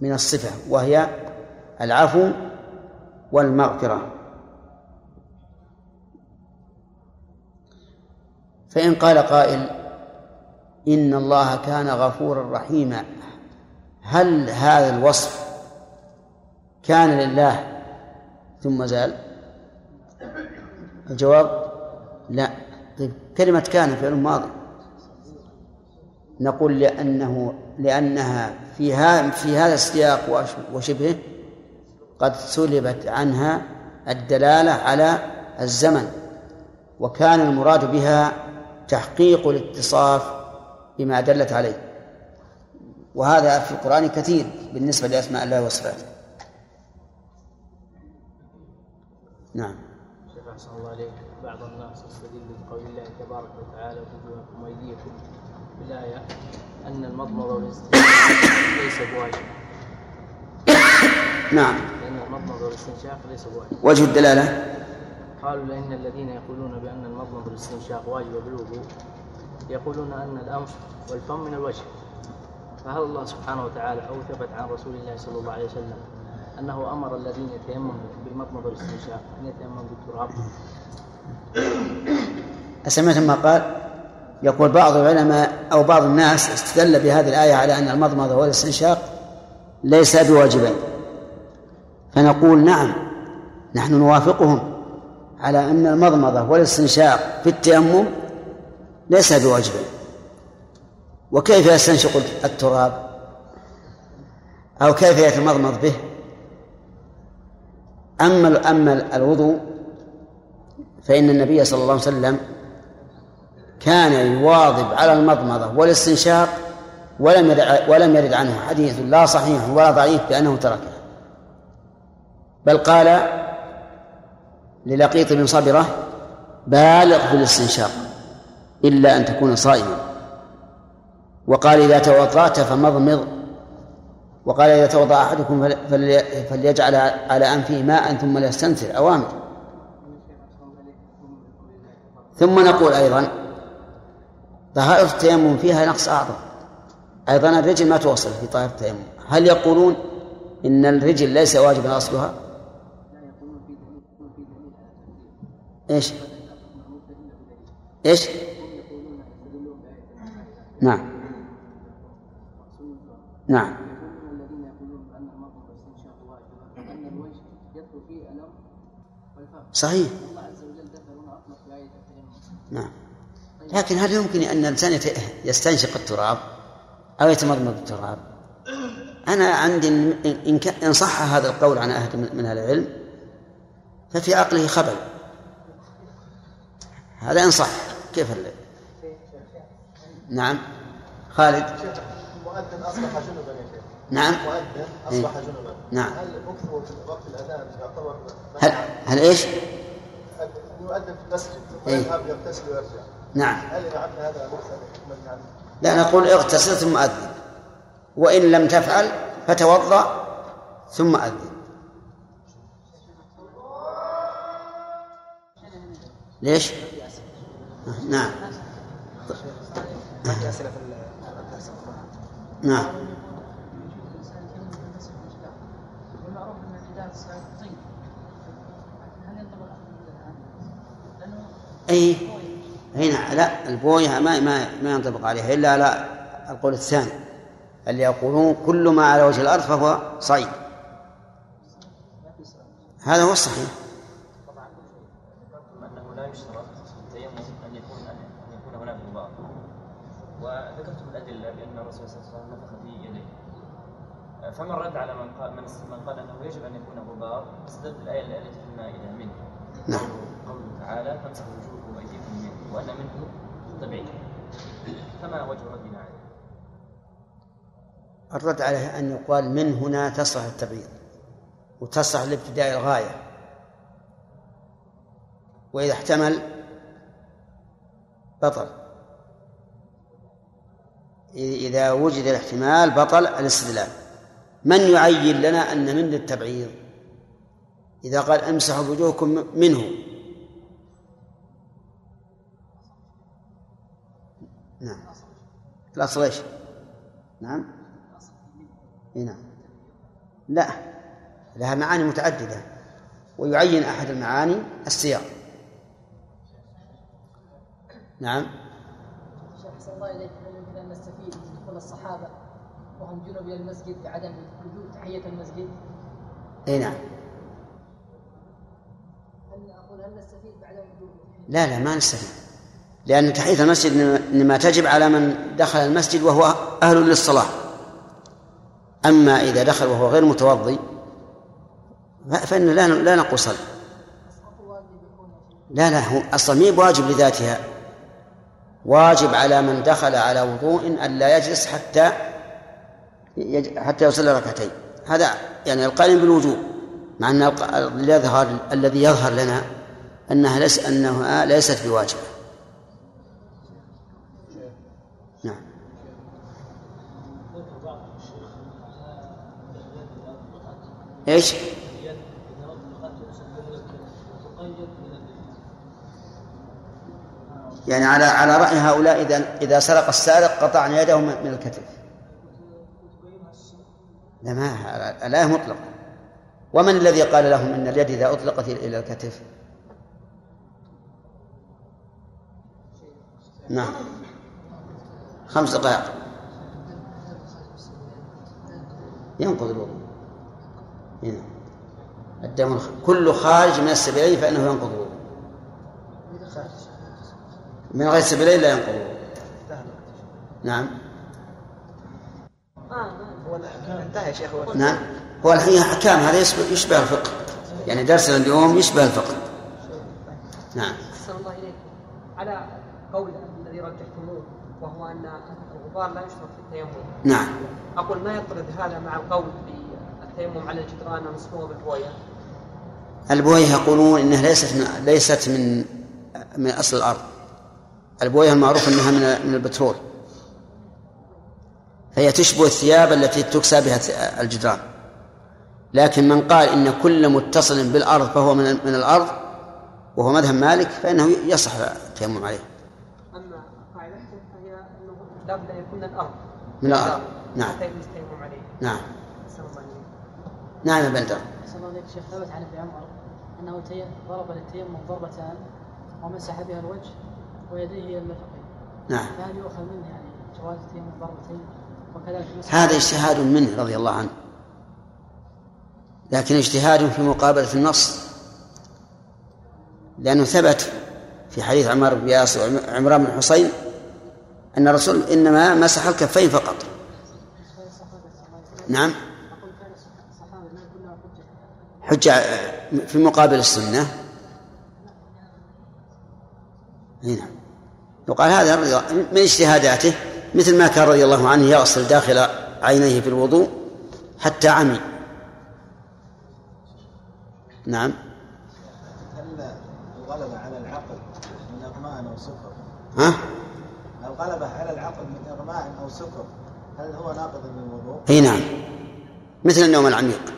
من الصفة وهي العفو والمغفرة. فإن قال قائل إن الله كان غفورا رحيما هل هذا الوصف كان لله؟ ثم زال. الجواب لا. طيب كلمة كان فعل ماضي. نقول لأنه لأنها في في هذا السياق وشبهه قد سلبت عنها الدلالة على الزمن وكان المراد بها تحقيق الاتصاف بما دلت عليه. وهذا في القرآن كثير بالنسبة لأسماء الله وصفاته. نعم. شيخ أحسن الله عليك بعض الناس يستدل بقول الله تبارك وتعالى وجوهكم وأيديكم في الآية أن المضمضة والاستنشاق ليس بواجب. نعم. لأن المضمضة والاستنشاق ليس بواجب. وجه الدلالة؟ قالوا لأن الذين يقولون بأن المضمضة والاستنشاق واجب بالوضوء يقولون أن الأنف والفم من الوجه. فهل الله سبحانه وتعالى أو ثبت عن رسول الله صلى الله عليه وسلم أنه أمر الذين يتيمموا بالمضمضة والاستنشاق أن يتيمموا بالتراب؟ أسمعت ما قال؟ يقول بعض العلماء أو بعض الناس استدل بهذه الآية على أن المضمضة والاستنشاق ليس بواجبين. فنقول نعم نحن نوافقهم. على أن المضمضة والاستنشاق في التيمم ليس بواجبين وكيف يستنشق التراب؟ أو كيف يتمضمض به؟ أما أما الوضوء فإن النبي صلى الله عليه وسلم كان يواظب على المضمضة والاستنشاق ولم يرد ولم يرد عنه حديث لا صحيح ولا ضعيف بأنه تركه بل قال للقيط بن صبرة بالغ في الاستنشاق إلا أن تكون صائما. وقال إذا توضأت فمضمض وقال إذا توضأ أحدكم فليجعل على أنفه ماء ثم ليستنثر أوامر. ثم نقول أيضا طهارة التيمم فيها نقص أعظم. أيضا الرجل ما توصل في طهارة التيمم. هل يقولون إن الرجل ليس واجبا أصلها؟ إيش؟ إيش؟ نعم. نعم. صحيح. نعم. لكن هل يمكن أن الإنسان يستنشق التراب أو يتمضمض التراب أنا عندي إن, صح هذا القول عن أحد من أهل العلم ففي عقله خبل هذا إن صح كيف اللي. نعم. خالد. مؤذن أصبح جنبا يا شيخ. نعم. مؤذن أصبح إيه؟ جنبا. نعم. هل مكثه في وقت الأذان يعتبر هل هل إيش؟ يؤذن في المسجد. ثم إيه؟ يذهب يغتسل ويرجع. نعم. هل يعد هذا مكثا يعني؟ لا نقول اغتسل ثم أذن. وإن لم تفعل فتوضأ ثم أذن. ليش؟ نعم. ما في أسئلة في الدرس نعم. أي. هنا لا البوية ما ما ما ينطبق عليها. إلا على القول الثاني اللي يقولون كل ما على وجه الأرض فهو صعيد هذا هو الصحيح انه لا يشترط في التيمم ان يكون ان يكون هناك غبار وذكرت الادله بان الرسول صلى الله عليه وسلم نفخ في يديه فمن رد على من قال من من قال أنه يجب أن يكون غبار؟ استدل بالايه التي في المائدة منه. نعم. قوله تعالى فامسحوا وجوهكم وأيديكم منه. وأن منه تبعيد فما وجه ردنا عليه؟ الرد عليه أن يقال من هنا تصلح التبعيض وتصلح لابتداء الغاية. وإذا احتمل بطل. إذا وجد الاحتمال بطل الاستدلال. من يعين لنا أن من للتبعيض إذا قال امسحوا وجوهكم منه. نعم. الأصل إيش؟ نعم. نعم. لا. لها معاني متعددة. ويعين أحد المعاني السياق. نعم. شيخ الله إليك. هل يمكن أن نستفيد من دخول الصحابة؟ وهم جنوب إلى المسجد بعدم وجود تحية المسجد؟ إي نعم. هل أقول هل نستفيد بعدم وجود لا لا ما نستفيد. لأن تحية المسجد إنما تجب على من دخل المسجد وهو أهل للصلاة. أما إذا دخل وهو غير متوضي فإن لا لا نقول صل لا لا هو أصلا مي بواجب لذاتها. واجب على من دخل على وضوء أن لا يجلس حتى حتى يصلي ركعتين هذا يعني القائم بالوجوب مع أن يظهر الذي يظهر لنا أنها ليس أنها ليست بواجبة نعم إيش؟ يعني على على رأي هؤلاء إذا إذا سرق السارق قطعنا يده من الكتف. لا ما الآية مطلقة. ومن الذي قال لهم إن اليد إذا أطلقت إلى الكتف؟ نعم. خمس دقائق. ينقض الوضوء. هنا. الدم كل خارج من السبيلين فإنه ينقض الوضوء. من غير سبيلين لا ينقض الوضوء. نعم. الأحكام انتهى يا شيخ. نعم. هو الحين أحكام هذا يشبه, يشبه الفقه. يعني درسنا اليوم يشبه الفقه. نعم. أحسن الله إليك. على قول الذي رجحتموه وهو أن الغبار لا يشترط في التيمم. نعم. أقول ما يطرد هذا مع القول بالتيمم على الجدران المصنوع بالبوية؟ البوية يقولون إنها ليست من ليست من من أصل الأرض. البوية المعروف إنها من من البترول. فهي تشبه الثياب التي تكسى بها الجدران. لكن من قال إن كل متصل بالأرض فهو من من الأرض وهو مذهب مالك فإنه يصح التيمم عليه. أما قاعدته فهي أنه لابد أن يكون الأرض. من الأرض. نعم. حتى التيمم عليه. نعم. نعم يا بندر أحسن الله شيخ ثبت عن ابن عمر أنه ضرب للتيمم ضربتان ومسح بها الوجه ويديه إلى المرفقين. نعم. فهل يؤخذ منه يعني جواز التيمم ضربتين؟ هذا اجتهاد منه رضي الله عنه. لكن اجتهاد في مقابلة النص لأنه ثبت في حديث عمار بن ياسر وعمران بن حصين أن الرسول إنما مسح الكفين فقط. نعم. حجة في مقابل السنة. هنا يقال هذا رضي الله- من اجتهاداته؟ مثل ما كان رضي الله عنه يغسل داخل عينيه في الوضوء حتى عمي نعم هل الغلبة على العقل من إغماء أو سكر؟ ها الغلبة على العقل من إغماء أو سكر هل هو ناقض للوضوء؟ إي نعم مثل النوم العميق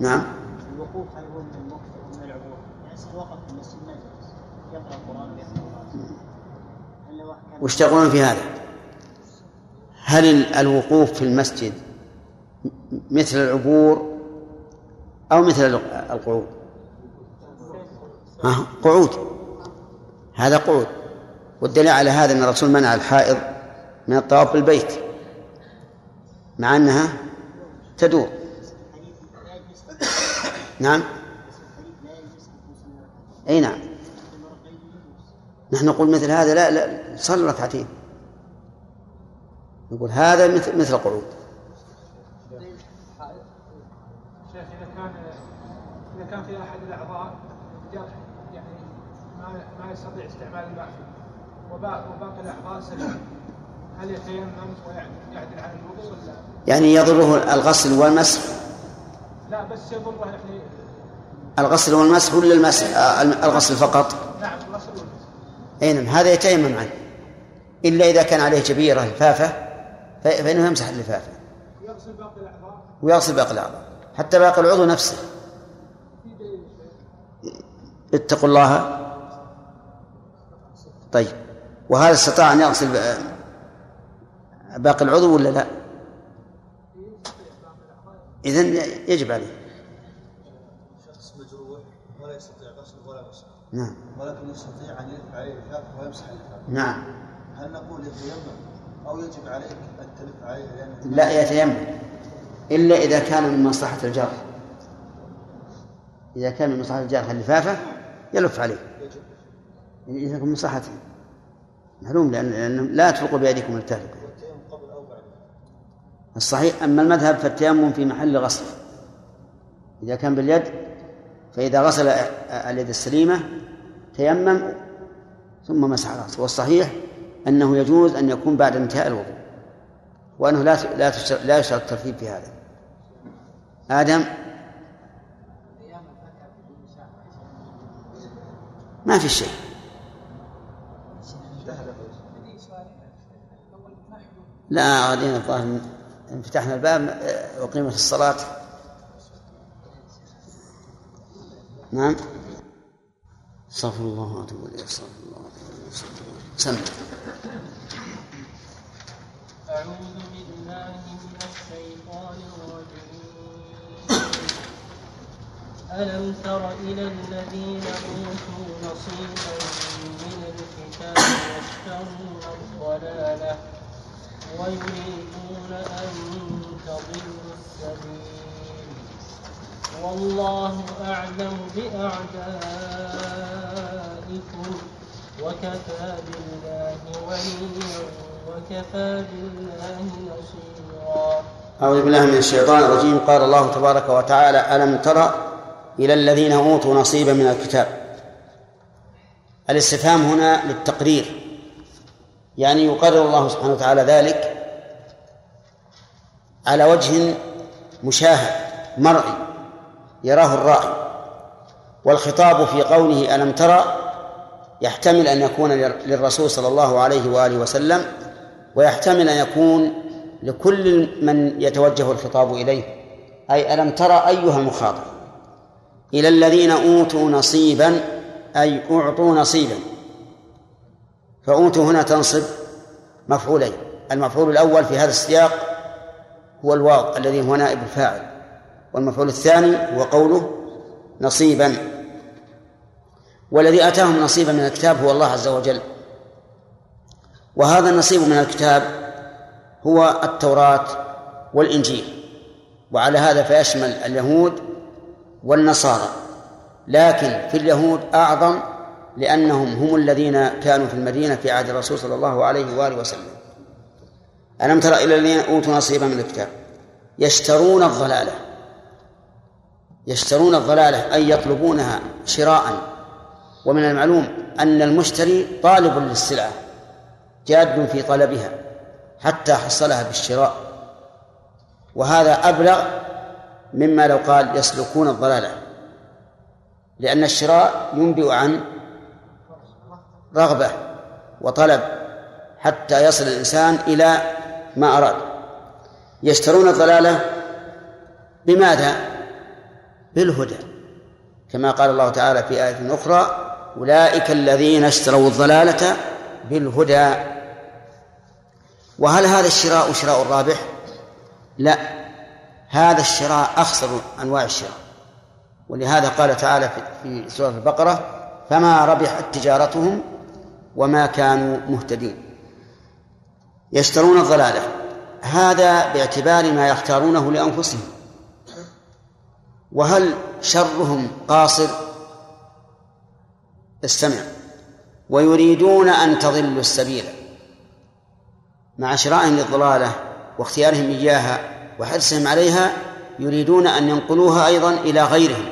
نعم الوقوف هل هو من المكث أو من العبور؟ يعني وقف في المسجد ما جلس يقرا القران ويحفظ القران تقولون في هذا. هل ال- الوقوف في المسجد مثل العبور أو مثل ال- القعود؟ ها؟ قعود. هذا قعود. والدليل على هذا أن الرسول منع الحائض من الطواف بالبيت مع أنها تدور. نعم. أي نعم. نحن نقول مثل هذا لا لا. صلوا ركعتين. نقول هذا مثل مثل القعود. شيخ إذا كان إذا كان في أحد الأعضاء جرح يعني ما ما يستطيع استعمال الماء وباقي الأعضاء سليم هل يتيمم ويعدل عن الوضوء ولا يعني يضره الغسل والمسح؟ لا بس يضره يعني الغسل والمسح ولا المسح؟ آه، الغسل فقط؟ نعم الغسل والمسح. اي نعم هذا يتيمم عنه. إلا إذا كان عليه جبيرة لفافه ف- فإنه يمسح اللفافه يغسل باقي الأعضاء. ويغسل باقي الأعضاء. حتى باقي العضو نفسه. اتقوا الله. طيب. وهذا استطاع أن يغسل ب- باقي العضو ولا لا؟ اذا يجب عليه. شخص مجروح ولا يستطيع غسل ولا نعم. ولكن يستطيع أن يلف عليه الكافة ويمسح الكافة نعم. هل نقول يتيمم أو يجب عليك أن تلف عليه؟ لأنه لا يتيمم. إلا إذا كان من مصلحة الجرح. إذا كان من مصلحة الجرح اللفافة يلف عليه. إذا كان من مصلحته معلوم لأن لأن لا تلقوا بأيديكم التهلكة. الصحيح أما المذهب فالتيمم في محل غسل إذا كان باليد فإذا غسل اليد السليمة تيمم ثم مسح رأسه. والصحيح أنه يجوز أن يكون بعد انتهاء الوضوء وأنه لا لا لا يشترط الترتيب في هذا. آدم؟ ما في شيء. لا غادين الظاهر فتحنا الباب آه، وقيمة الصلاة. نعم؟ استغفر الله واتوب إليه. استغفر الله سم أعوذ بالله من الشيطان الرجيم. ألم تر إلى الذين أوتوا نصيبا من الكتاب يشترون الضلالة ويريدون أن تضلوا السبيل؟ والله أعلم بأعدائكم وكفى بالله وليا وكفى بالله نصيرا. أعوذ بالله من الشيطان الرجيم. قال الله تبارك وتعالى ألم تر إلى الذين أوتوا نصيبا من الكتاب؟ الاستفهام هنا للتقرير. يعني يقرر الله سبحانه وتعالى ذلك على وجه مشاهد مرئي. يراه الراعي والخطاب في قوله ألم ترى يحتمل أن يكون للرسول صلى الله عليه وآله وسلم ويحتمل أن يكون لكل من يتوجه الخطاب إليه. أي ألم ترى أيها المخاطب؟ إلى الذين أوتوا نصيبا أي أعطوا نصيبا. فأوتوا هنا تنصب مفعولين. المفعول الأول في هذا السياق هو الواو الذي هو نائب الفاعل. والمفعول الثاني هو قوله نصيبا. والذي آتاهم نصيبا من الكتاب هو الله عز وجل. وهذا النصيب من الكتاب هو التوراة والإنجيل. وعلى هذا فيشمل اليهود والنصارى. لكن في اليهود أعظم لأنهم هم الذين كانوا في المدينة في عهد الرسول صلى الله عليه وآله وسلم. ألم تر إلى الذين أوتوا نصيبا من الكتاب؟ يشترون الضلالة. يشترون الضلالة أي يطلبونها شراء. ومن المعلوم أن المشتري طالب للسلعة جاد في طلبها حتى حصلها بالشراء. وهذا أبلغ مما لو قال يسلكون الضلالة لأن الشراء ينبئ عن رغبة وطلب حتى يصل الإنسان إلى ما أراد. يشترون الضلالة بماذا؟ بالهدى. كما قال الله تعالى في آية أخرى أولئك الذين اشتروا الضلالة بالهدى. وهل هذا الشراء شراء الرابح؟ لا. هذا الشراء أخسر أنواع الشراء. ولهذا قال تعالى في سورة البقرة فما ربحت تجارتهم وما كانوا مهتدين. يشترون الضلالة. هذا باعتبار ما يختارونه لأنفسهم. وهل شرهم قاصر؟ استمع. ويريدون أن تضلوا السبيل. مع شرائهم للضلالة واختيارهم إياها وحرصهم عليها يريدون أن ينقلوها أيضا إلى غيرهم.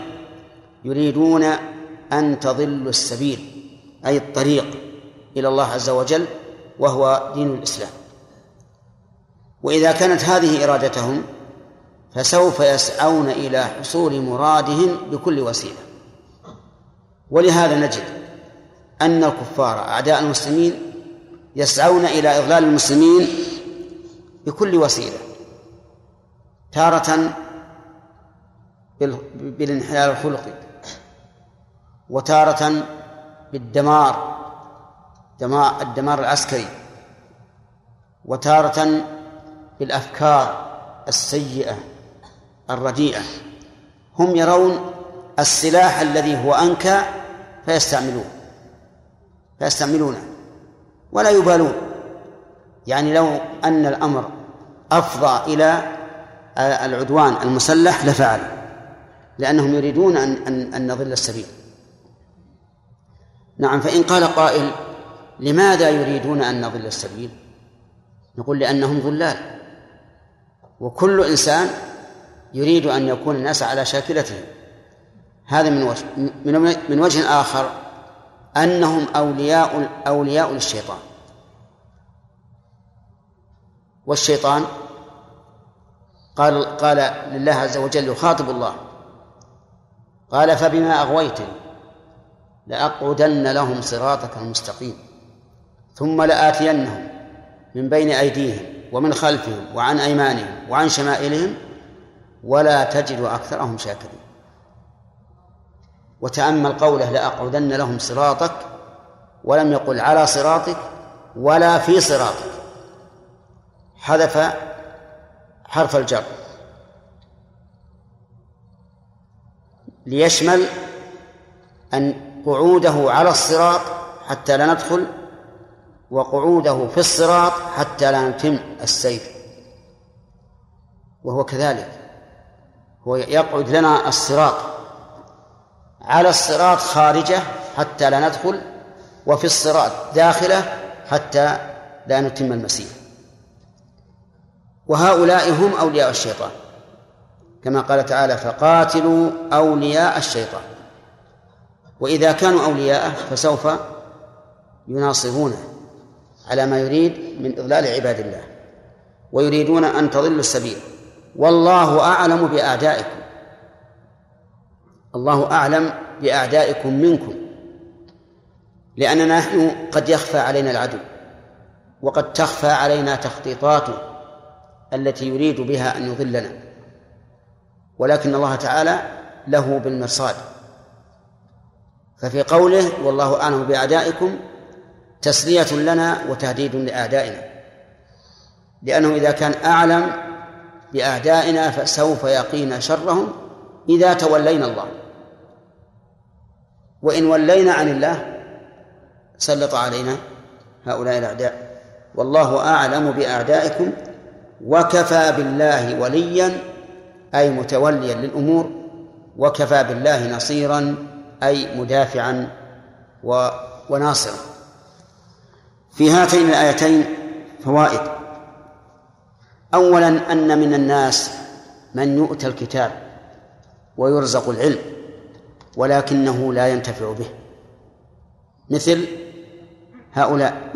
يريدون أن تضلوا السبيل أي الطريق إلى الله عز وجل وهو دين الإسلام. وإذا كانت هذه إرادتهم فسوف يسعون إلى حصول مرادهم بكل وسيلة. ولهذا نجد أن الكفار أعداء المسلمين يسعون إلى إضلال المسلمين بكل وسيلة تارة بالانحلال الخلقي وتارة بالدمار دمار الدمار العسكري وتارة بالأفكار السيئة. الرديئة. هم يرون السلاح الذي هو أنكى فيستعملوه فيستعملونه. ولا يبالون. يعني لو أن الأمر أفضى إلى العدوان المسلح لفعل. لأنهم يريدون أن أن, أن نضل السبيل. نعم فإن قال قائل لماذا يريدون أن نضل السبيل؟ نقول لأنهم ضلال. وكل إنسان يريد أن يكون الناس على شاكلته هذا من وجه من وجه آخر أنهم أولياء أولياء للشيطان والشيطان قال قال لله عز وجل يخاطب الله. قال فبما أغويتني لأقعدن لهم صراطك المستقيم ثم لآتينهم من بين أيديهم ومن خلفهم وعن أيمانهم وعن شمائلهم ولا تجد أكثرهم شاكرين. وتأمل قوله لأقعدن لهم صراطك ولم يقل على صراطك ولا في صراطك. حذف حرف الجر. ليشمل أن قعوده على الصراط حتى لا ندخل وقعوده في الصراط حتى لا نتم السير وهو كذلك. هو يقعد لنا الصراط. على الصراط خارجة حتى لا ندخل وفي الصراط داخلة حتى لا نتم المسير وهؤلاء هم أولياء الشيطان. كما قال تعالى فقاتلوا أولياء الشيطان وإذا كانوا أولياءه فسوف يناصرونه على ما يريد من إضلال عباد الله ويريدون أن تضلوا السبيل. والله أعلم بأعدائكم الله أعلم بأعدائكم منكم. لأننا نحن قد يخفى علينا العدو وقد تخفى علينا تخطيطاته التي يريد بها أن يضلنا. ولكن الله تعالى له بالمرصاد. ففي قوله والله أعلم بأعدائكم تسلية لنا وتهديد لأعدائنا لأنه إذا كان أعلم بأعدائنا فسوف يقينا شرهم إذا تولينا الله. وإن ولينا عن الله سلط علينا هؤلاء الأعداء. والله أعلم بأعدائكم وكفى بالله وليا أي متوليا للأمور وكفى بالله نصيرا أي مدافعا وناصرا. في هاتين الآيتين فوائد. أولا أن من الناس من يؤتى الكتاب ويرزق العلم ولكنه لا ينتفع به. مثل هؤلاء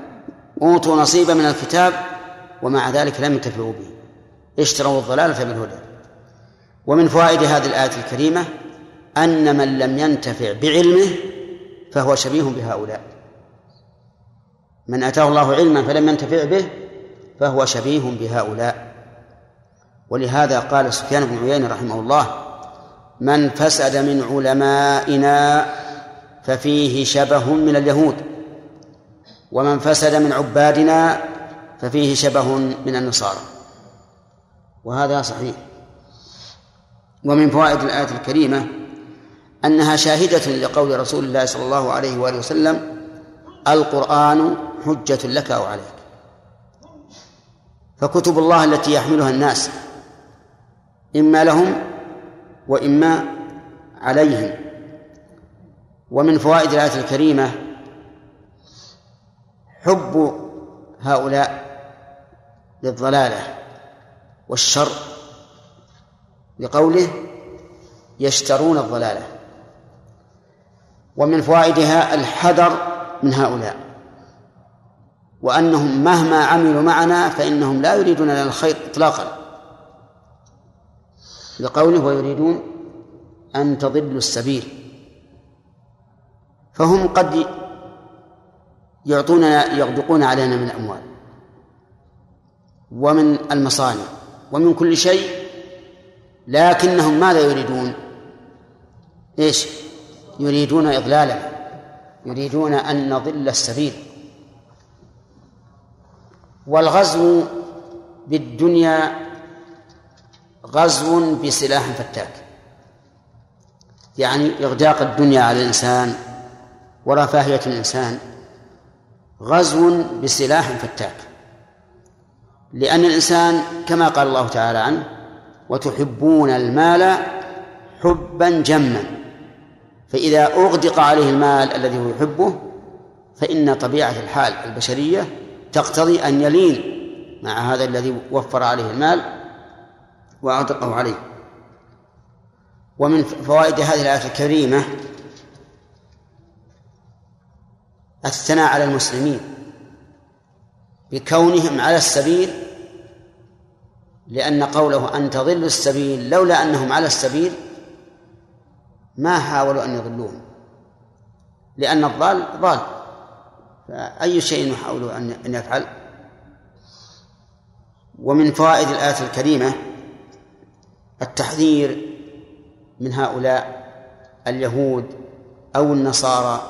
أوتوا نصيبا من الكتاب ومع ذلك لم ينتفعوا به. اشتروا الضلالة بالهدى ومن فوائد هذه الآية الكريمة أن من لم ينتفع بعلمه فهو شبيه بهؤلاء. من أتاه الله علما فلم ينتفع به فهو شبيه بهؤلاء. ولهذا قال سفيان بن عيينة رحمه الله من فسد من علمائنا ففيه شبه من اليهود ومن فسد من عبادنا ففيه شبه من النصارى. وهذا صحيح. ومن فوائد الآية الكريمة أنها شاهدة لقول رسول الله صلى الله عليه وآله وسلم القرآن حجة لك أو عليك فكتب الله التي يحملها الناس إما لهم وإما عليهم. ومن فوائد الآية الكريمة حب هؤلاء للضلالة والشر لقوله يشترون الضلالة. ومن فوائدها الحذر من هؤلاء. وأنهم مهما عملوا معنا فإنهم لا يريدون لنا الخير إطلاقا. لقوله ويريدون أن تضلوا السبيل. فهم قد يعطوننا يغدقون علينا من الأموال ومن المصانع ومن كل شيء لكنهم ماذا يريدون؟ إيش؟ يريدون إضلالنا. يريدون أن نضل السبيل. والغزو بالدنيا غزو بسلاح فتاك. يعني إغداق الدنيا على الإنسان ورفاهية الإنسان. غزو بسلاح فتاك. لأن الإنسان كما قال الله تعالى عنه وتحبون المال حبا جما فإذا أغدق عليه المال الذي هو يحبه فإن طبيعة الحال البشرية تقتضي أن يلين مع هذا الذي وفر عليه المال وأغدقه عليه. ومن فوائد هذه الآية الكريمة الثناء على المسلمين بكونهم على السبيل لأن قوله أن تضلوا السبيل لولا أنهم على السبيل ما حاولوا أن يضلوهم لأن الضال ضال فأي شيء يحاول أن يفعل. ومن فوائد الآية الكريمة التحذير من هؤلاء اليهود أو النصارى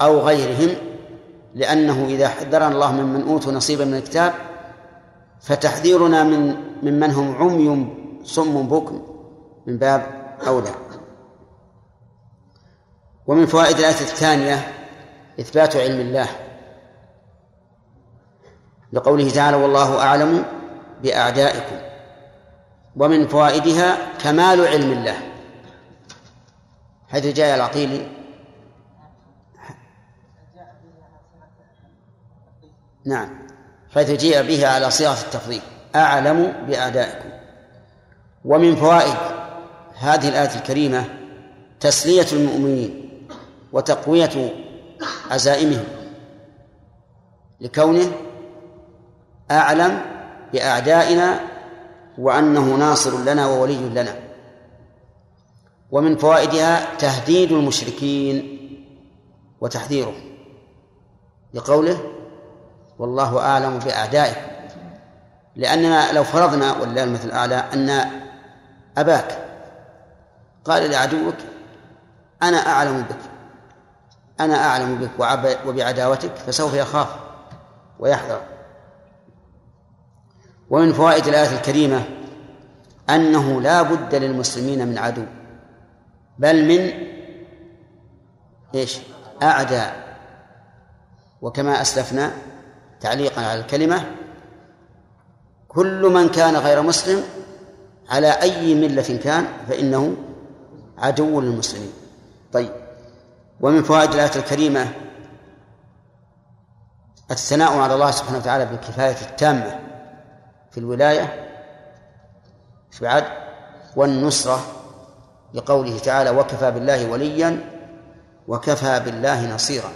أو غيرهم لأنه إذا حذرنا الله ممن أوتوا نصيبا من الكتاب فتحذيرنا من ممن هم عمي صم بكم من باب أولى. ومن فوائد الآية الثانية إثبات علم الله لقوله تعالى والله أعلم بأعدائكم. ومن فوائدها كمال علم الله. حيث جاء العقيلي نعم. حيث جيء بها على صيغة التفضيل. أعلم بأعدائكم ومن فوائد هذه الآية الكريمة تسلية المؤمنين وتقوية عزائمهم لكونه أعلم بأعدائنا وأنه ناصر لنا وولي لنا. ومن فوائدها تهديد المشركين وتحذيرهم. لقوله والله أعلم بأعدائكم. لأننا لو فرضنا ولله المثل الأعلى أن أباك قال لعدوك أنا أعلم بك أنا أعلم بك وبعداوتك فسوف يخاف ويحذر. ومن فوائد الآية الكريمة أنه لا بد للمسلمين من عدو بل من إيش؟ أعداء. وكما أسلفنا تعليقا على الكلمة كل من كان غير مسلم على أي ملة كان فإنه عدو للمسلمين. طيب ومن فوائد الآية الكريمة الثناء على الله سبحانه وتعالى بالكفاية التامة. في الولاية في بعد؟ والنصرة لقوله تعالى وكفى بالله وليا وكفى بالله نصيرا.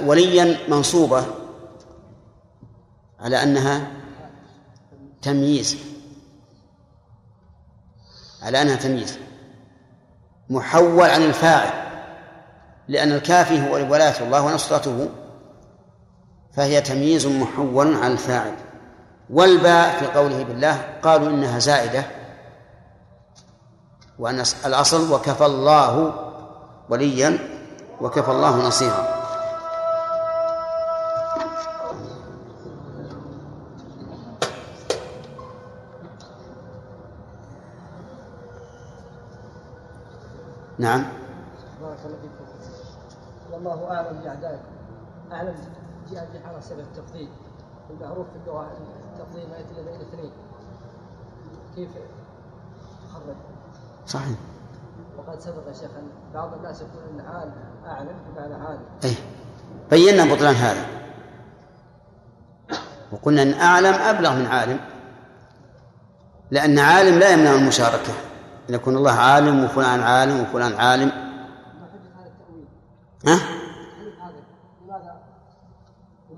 وليا منصوبة على أنها تمييز على أنها تمييز محول عن الفاعل لأن الكافي هو ولاية الله ونصرته فهي تمييز محول عن الفاعل. والباء في قوله بالله قالوا إنها زائدة وأن الأصل وكفى الله وليا وكفى الله نصيرا. نعم. بارك الله فيكم. والله أعلم بأعدائكم. أعلم. جاء التفضيل. المعروف في اللغة التفضيل ما بين اثنين. كيف تخرج؟ صحيح. وقد سبق يا شيخ بعض الناس يقول إن عالم اعلم بمعنى عالم إيه. بينا بطلان هذا. وقلنا إن أعلم أبلغ من عالم. لأن عالم لا يمنع المشاركة. ان يكون الله عالم وفلان عالم وفلان عالم. ها؟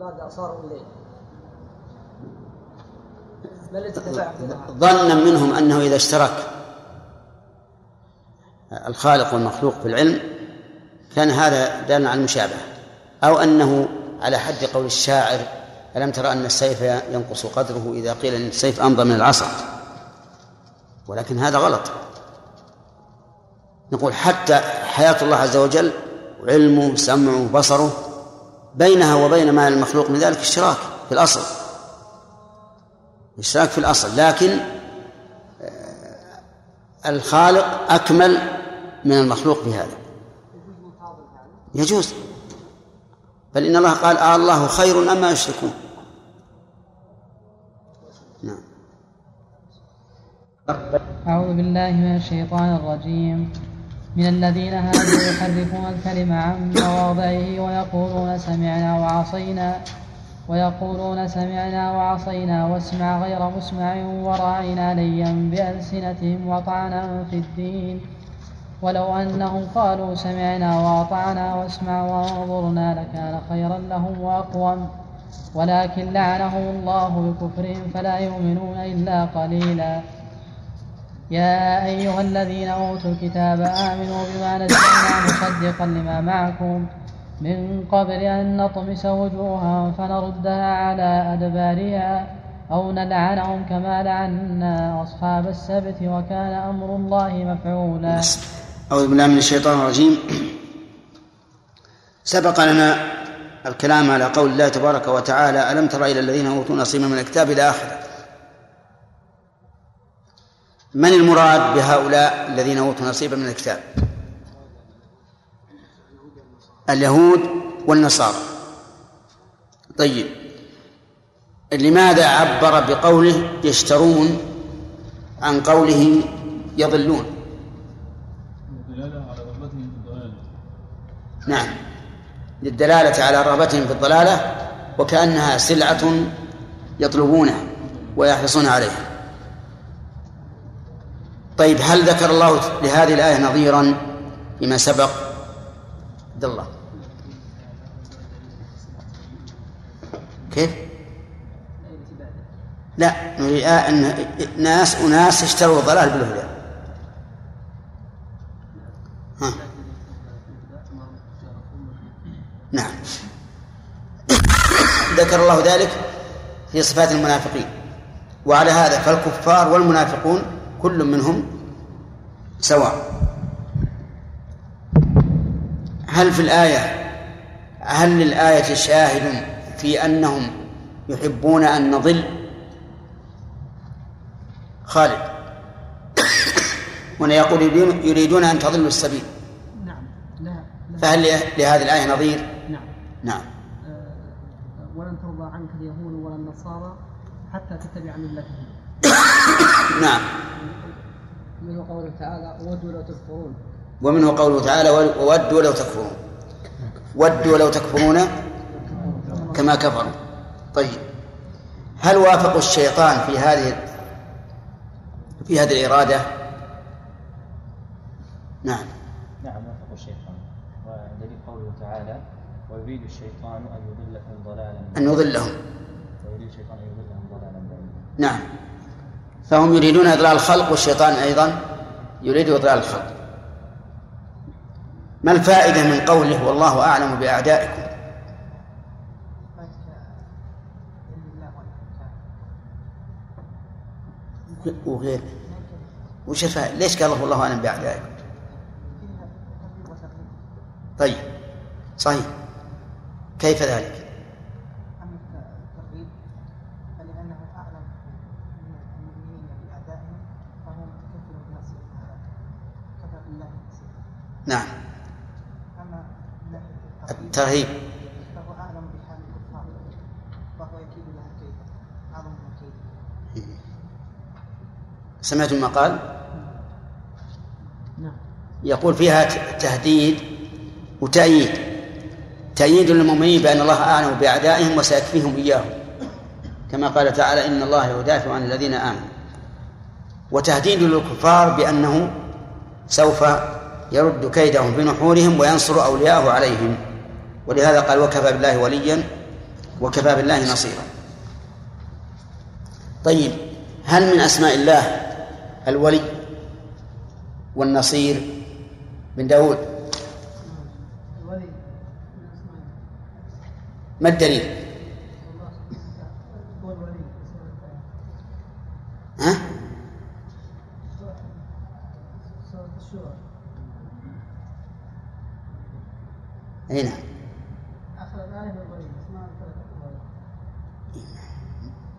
لماذا صاروا إليه؟ ما ظنا منهم أنه إذا اشترك الخالق والمخلوق في العلم كان هذا دالا على المشابهة أو أنه على حد قول الشاعر ألم ترى أن السيف ينقص قدره إذا قيل أن السيف أمضى من العصا؟ ولكن هذا غلط. نقول حتى حياة الله عز وجل علمه سمعه بصره بينها وبين ما المخلوق من ذلك اشتراك في الأصل. اشتراك في الأصل. لكن الخالق أكمل من المخلوق في هذا يجوز. بل إن الله قال آه الله خير أما يشركون. نعم. أعوذ بالله من الشيطان الرجيم. من الذين هادوا يحرفون الكلم عن مواضعه ويقولون سمعنا وعصينا ويقولون سمعنا وعصينا واسمع غير مسمع وراعنا ليا بألسنتهم وطعنا في الدين. ولو أنهم قالوا سمعنا وأطعنا واسمع وانظرنا لكان خيرا لهم وأقوم. ولكن لعنهم الله بكفرهم فلا يؤمنون إلا قليلا. يا أيها الذين أوتوا الكتاب آمنوا بما نزلنا مصدقا لما معكم من قبل أن نطمس وجوها فنردها على أدبارها أو نلعنهم كما لعنا أصحاب السبت وكان أمر الله مفعولا. أعوذ بالله من الشيطان الرجيم. سبق لنا الكلام على قول الله تبارك وتعالى ألم تر إلى الذين أوتوا نصيبا من الكتاب إلى آخره من المراد بهؤلاء الذين أوتوا نصيبا من الكتاب؟ اليهود والنصارى. طيب لماذا عبر بقوله يشترون عن قوله يضلون؟ نعم للدلالة على رغبتهم في الضلالة وكأنها سلعة يطلبونها ويحرصون عليها. طيب هل ذكر الله لهذه الآية نظيرا فيما سبق؟ عبد الله. كيف؟ لا نريد أن ناس أناس اشتروا الضلال بالهدى. ها. نعم. ذكر الله ذلك في صفات المنافقين. وعلى هذا فالكفار والمنافقون كل منهم سواء. هل في الآية هل للآية شاهد في أنهم يحبون أن نضل؟ خالد. هنا يقول يريدون أن تضلوا السبيل. نعم لا فهل لهذه الآية نظير؟ نعم. نعم. آه، ولن ترضى عنك اليهود ولا النصارى حتى تتبع ملتهم. *coughs* نعم. منه قوله تعالى ودوا لو تكفرون. ومنه قوله تعالى وودوا لو تكفرون. ودوا لو تكفرون كما كفروا. طيب. هل وافقوا الشيطان في هذه في هذه الإرادة؟ نعم. نعم وافق الشيطان. ودليل قوله تعالى ويريد الشيطان أن يضلكم ضلالا أن يضلهم. ويريد الشيطان أن يضلهم ضلالا بعيدا. نعم. فهم يريدون إضلال الخلق والشيطان أيضا يريد إضلال الخلق. ما الفائدة من قوله والله أعلم بأعدائكم؟ وغير. وش الفائدة؟ ليش قال الله والله أعلم بأعدائكم؟ طيب. صحيح. كيف ذلك أما الترغيب فلأنه أعلم المؤمنين بأعدائهم فهو متكفل بنصر كفى بالله نصيرا نعم أما من ناحية الترهيب فهو أعلم بحال الكفار فهو يكيد لهم كيدا أعظم من كيد. سمعتم ما قال؟ نعم. يقول فيها تهديد وتأييد. تأييد للمؤمنين بأن الله أعلم بأعدائهم وسيكفيهم إياهم. كما قال تعالى إن الله يدافع عن الذين آمنوا. وتهديد للكفار بأنه سوف يرد كيدهم بنحورهم وينصر أولياءه عليهم. ولهذا قال وكفى بالله وليا وكفى بالله نصيرا. طيب هل من أسماء الله الولي والنصير بن داود؟ ما الدليل؟ ها؟ أي نعم آخر الآية هو الولي اسمها ثلاثة أولى.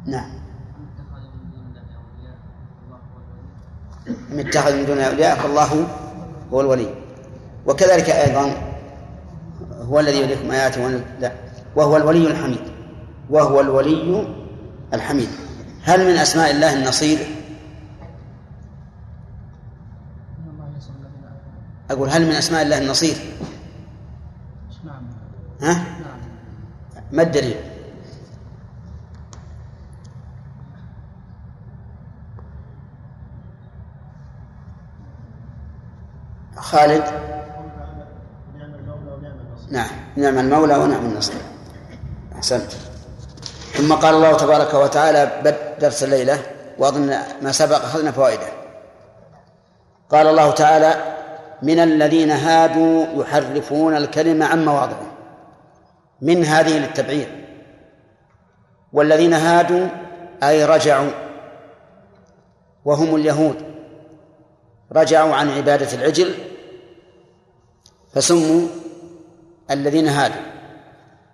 نعم. من اتخذ من دون أولياء؟ فالله هو الولي. وكذلك أيضا هو الذي يريكم آياته لا. وهو الولي الحميد. وهو الولي الحميد. هل من أسماء الله النصير؟ أقول هل من أسماء الله النصير؟ نعم. ها؟ نعم. ما الدليل؟ خالد؟ نعم نعم المولى ونعم النصير. أحسنت. ثم قال الله تبارك وتعالى بد درس الليلة وأظن ما سبق أخذنا فوائده. قال الله تعالى من الذين هادوا يحرفون الكلمة عن مواضعه من هذه للتبعير. والذين هادوا أي رجعوا. وهم اليهود. رجعوا عن عبادة العجل فسموا الذين هادوا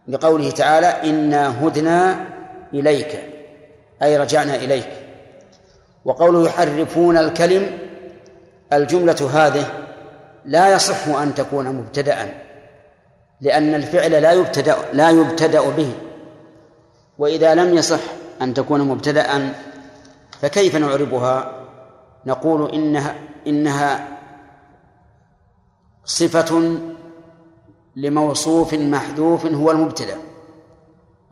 لقوله تعالى إنا هدنا إليك أي رجعنا إليك وقوله يحرفون الكلم الجملة هذه لا يصح أن تكون مبتدأ لأن الفعل لا يبتدأ لا يبتدأ به وإذا لم يصح أن تكون مبتدأ فكيف نعربها؟ نقول إنها إنها صفة لموصوف محذوف هو المبتدأ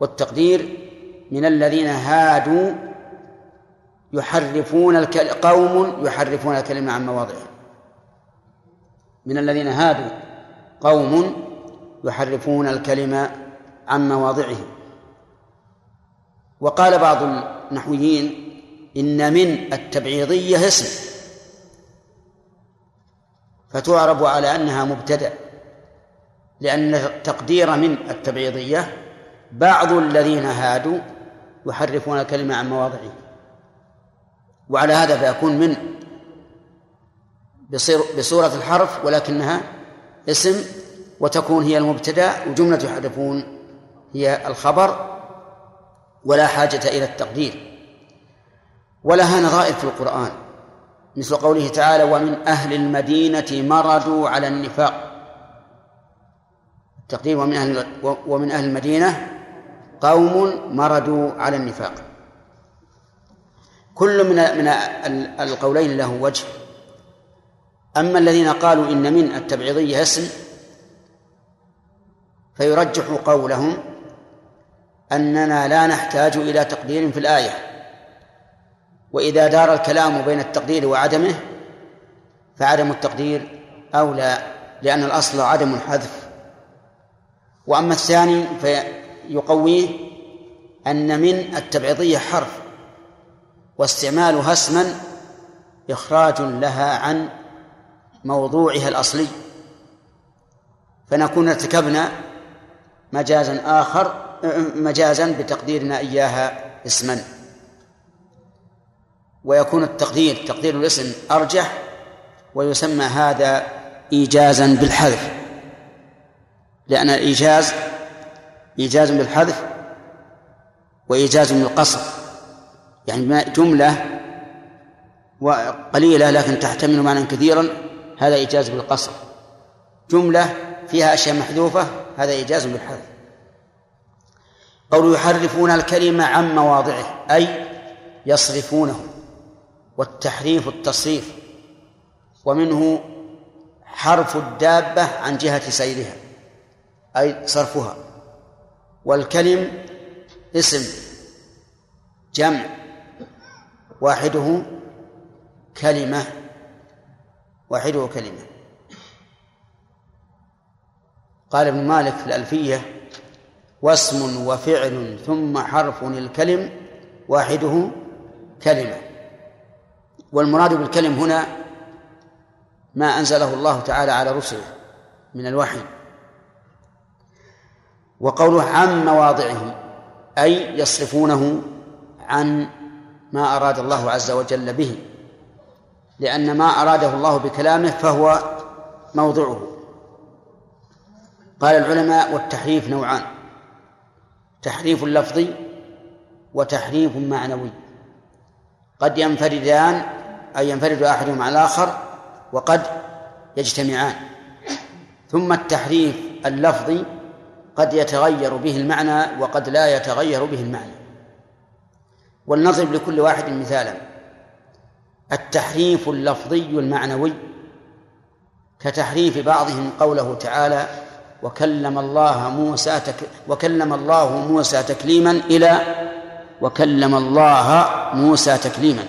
والتقدير من الذين هادوا يحرفون. قوم يحرفون الكلمة عن مواضعه من الذين هادوا قوم يحرفون الكلمة عن مواضعه وقال بعض النحويين إن من التبعيضية اسم. فتعرب على أنها مبتدأ لأن تقدير من التبعيضية بعض الذين هادوا يحرفون الكلمة عن مواضعه. وعلى هذا فيكون من بصورة الحرف ولكنها اسم وتكون هي المبتدأ وجملة يحرفون هي الخبر ولا حاجة إلى التقدير. ولها نظائر في القرآن. مثل قوله تعالى ومن أهل المدينة مردوا على النفاق. التقدير ومن أهل ومن أهل المدينة قوم مردوا على النفاق. كل من من القولين له وجه. أما الذين قالوا إن من التبعيضية اسم فيرجح قولهم أننا لا نحتاج إلى تقدير في الآية. وإذا دار الكلام بين التقدير وعدمه فعدم التقدير أولى لأن الأصل عدم الحذف. وأما الثاني فيقويه أن من التبعيضية حرف واستعمالها اسما إخراج لها عن موضوعها الأصلي. فنكون ارتكبنا مجازا آخر مجازا بتقديرنا إياها اسما. ويكون التقدير تقدير الاسم أرجح ويسمى هذا إيجازا بالحذف. لأن الإيجاز إيجاز بالحذف وإيجاز بالقصر. يعني جملة وقليلة لكن تحتمل معنى كثيرا هذا إيجاز بالقصر. جملة فيها أشياء محذوفة هذا إيجاز بالحذف. قول يحرفون الكلمة عن مواضعه أي يصرفونه. والتحريف التصريف ومنه حرف الدابة عن جهة سيرها أي صرفها والكلم اسم جمع واحدة كلمة واحدة كلمة. قال ابن مالك في الألفية واسم وفعل ثم حرف الكلم واحدة كلمة. والمراد بالكلم هنا ما أنزله الله تعالى على رسله من الوحي. وقوله عن مواضعه أي يصرفونه عن ما أراد الله عز وجل به. لأن ما أراده الله بكلامه فهو موضعه. قال العلماء والتحريف نوعان تحريف لفظي وتحريف معنوي. قد ينفردان أي ينفرد أحدهما على الآخر وقد يجتمعان. ثم التحريف اللفظي قد يتغير به المعنى وقد لا يتغير به المعنى. ولنضرب لكل واحد مثالا. التحريف اللفظي المعنوي كتحريف بعضهم قوله تعالى وكلم الله موسى تك وكلم الله موسى تكليما إلى وكلم الله موسى تكليما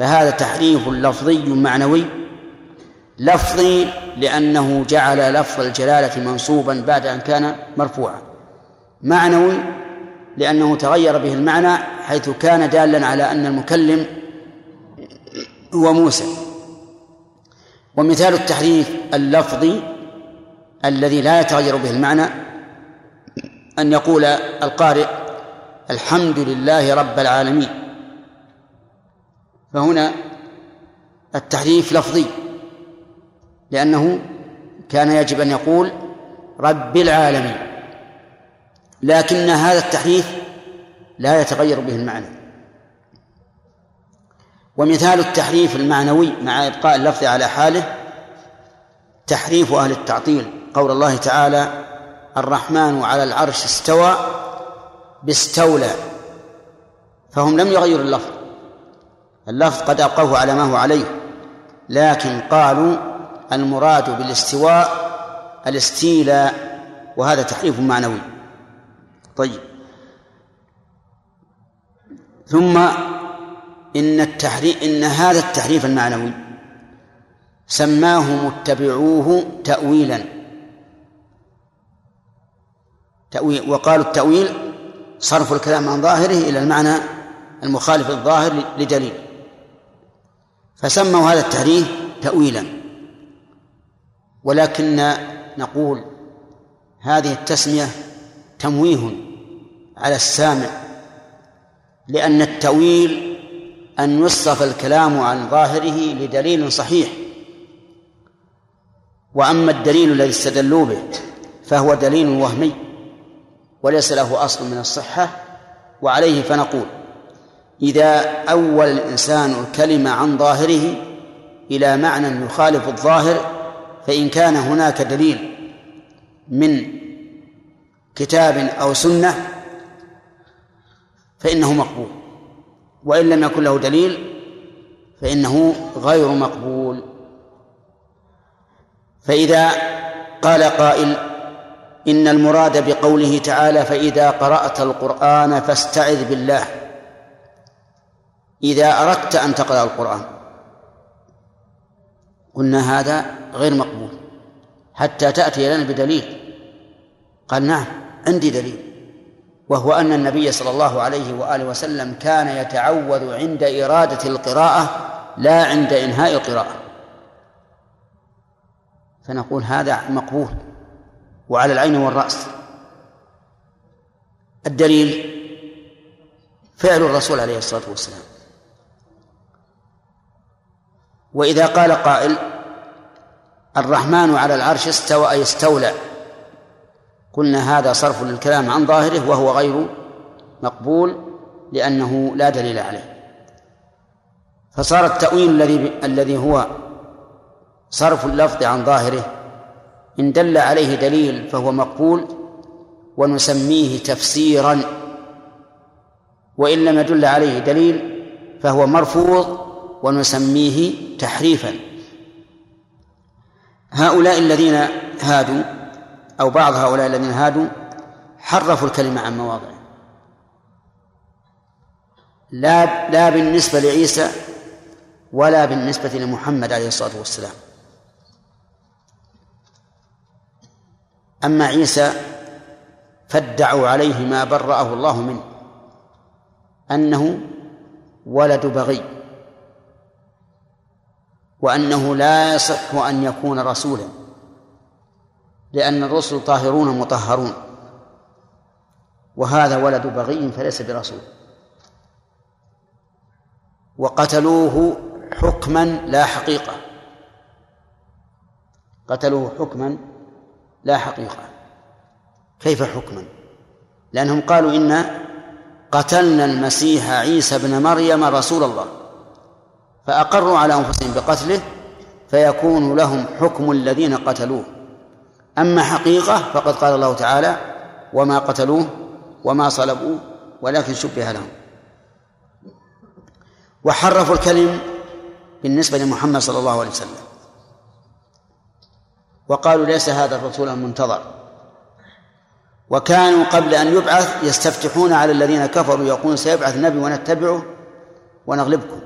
فهذا تحريف لفظي معنوي. لفظي لأنه جعل لفظ الجلالة منصوبا بعد أن كان مرفوعا. معنوي لأنه تغير به المعنى حيث كان دالا على أن المكلم هو موسى. ومثال التحريف اللفظي الذي لا يتغير به المعنى أن يقول القارئ الحمد لله رب العالمين. فهنا التحريف لفظي لأنه كان يجب أن يقول رب العالمين لكن هذا التحريف لا يتغير به المعنى. ومثال التحريف المعنوي مع إبقاء اللفظ على حاله تحريف أهل التعطيل قول الله تعالى الرحمن على العرش استوى باستولى. فهم لم يغيروا اللفظ. اللفظ قد أبقوه على ما هو عليه. لكن قالوا المراد بالاستواء الاستيلاء وهذا تحريف معنوي. طيب. ثم إن التحريف إن هذا التحريف المعنوي سماه متبعوه تأويلا. تأويل وقالوا التأويل صرف الكلام عن ظاهره إلى المعنى المخالف الظاهر لدليل. فسموا هذا التحريف تأويلا. ولكن نقول هذه التسمية تمويه على السامع لأن التأويل أن يصرف الكلام عن ظاهره لدليل صحيح. وأما الدليل الذي استدلوا به فهو دليل وهمي وليس له أصل من الصحة وعليه فنقول إذا أول الإنسان الكلمة عن ظاهره إلى معنى يخالف الظاهر فإن كان هناك دليل من كتاب أو سنة فإنه مقبول. وإن لم يكن له دليل فإنه غير مقبول. فإذا قال قائل إن المراد بقوله تعالى فإذا قرأت القرآن فاستعذ بالله. إذا أردت أن تقرأ القرآن. قلنا هذا غير مقبول. حتى تأتي لنا بدليل. قال نعم عندي دليل. وهو أن النبي صلى الله عليه وآله وسلم كان يتعوذ عند إرادة القراءة لا عند إنهاء القراءة. فنقول هذا مقبول وعلى العين والرأس. الدليل فعل الرسول عليه الصلاة والسلام. وإذا قال قائل الرحمن على العرش استوى أي استولى. قلنا هذا صرف للكلام عن ظاهره وهو غير مقبول لأنه لا دليل عليه. فصار التأويل الذي الذي هو صرف اللفظ عن ظاهره إن دل عليه دليل فهو مقبول ونسميه تفسيرا. وإن لم يدل عليه دليل فهو مرفوض ونسميه تحريفا. هؤلاء الذين هادوا أو بعض هؤلاء الذين هادوا حرفوا الكلمة عن مواضعه. لا لا بالنسبة لعيسى ولا بالنسبة لمحمد عليه الصلاة والسلام. أما عيسى فادعوا عليه ما برأه الله منه أنه ولد بغي. وأنه لا يصح أن يكون رسولا لأن الرسل طاهرون مطهرون وهذا ولد بغي فليس برسول. وقتلوه حكما لا حقيقة قتلوه حكما لا حقيقة. كيف حكما؟ لأنهم قالوا إن قتلنا المسيح عيسى ابن مريم رسول الله. فأقروا على أنفسهم بقتله فيكون لهم حكم الذين قتلوه. أما حقيقة فقد قال الله تعالى وما قتلوه وما صلبوه ولكن شبه لهم. وحرفوا الكلم بالنسبة لمحمد صلى الله عليه وسلم. وقالوا ليس هذا الرسول المنتظر. وكانوا قبل أن يبعث يستفتحون على الذين كفروا يقولون سيبعث نبي ونتبعه ونغلبكم.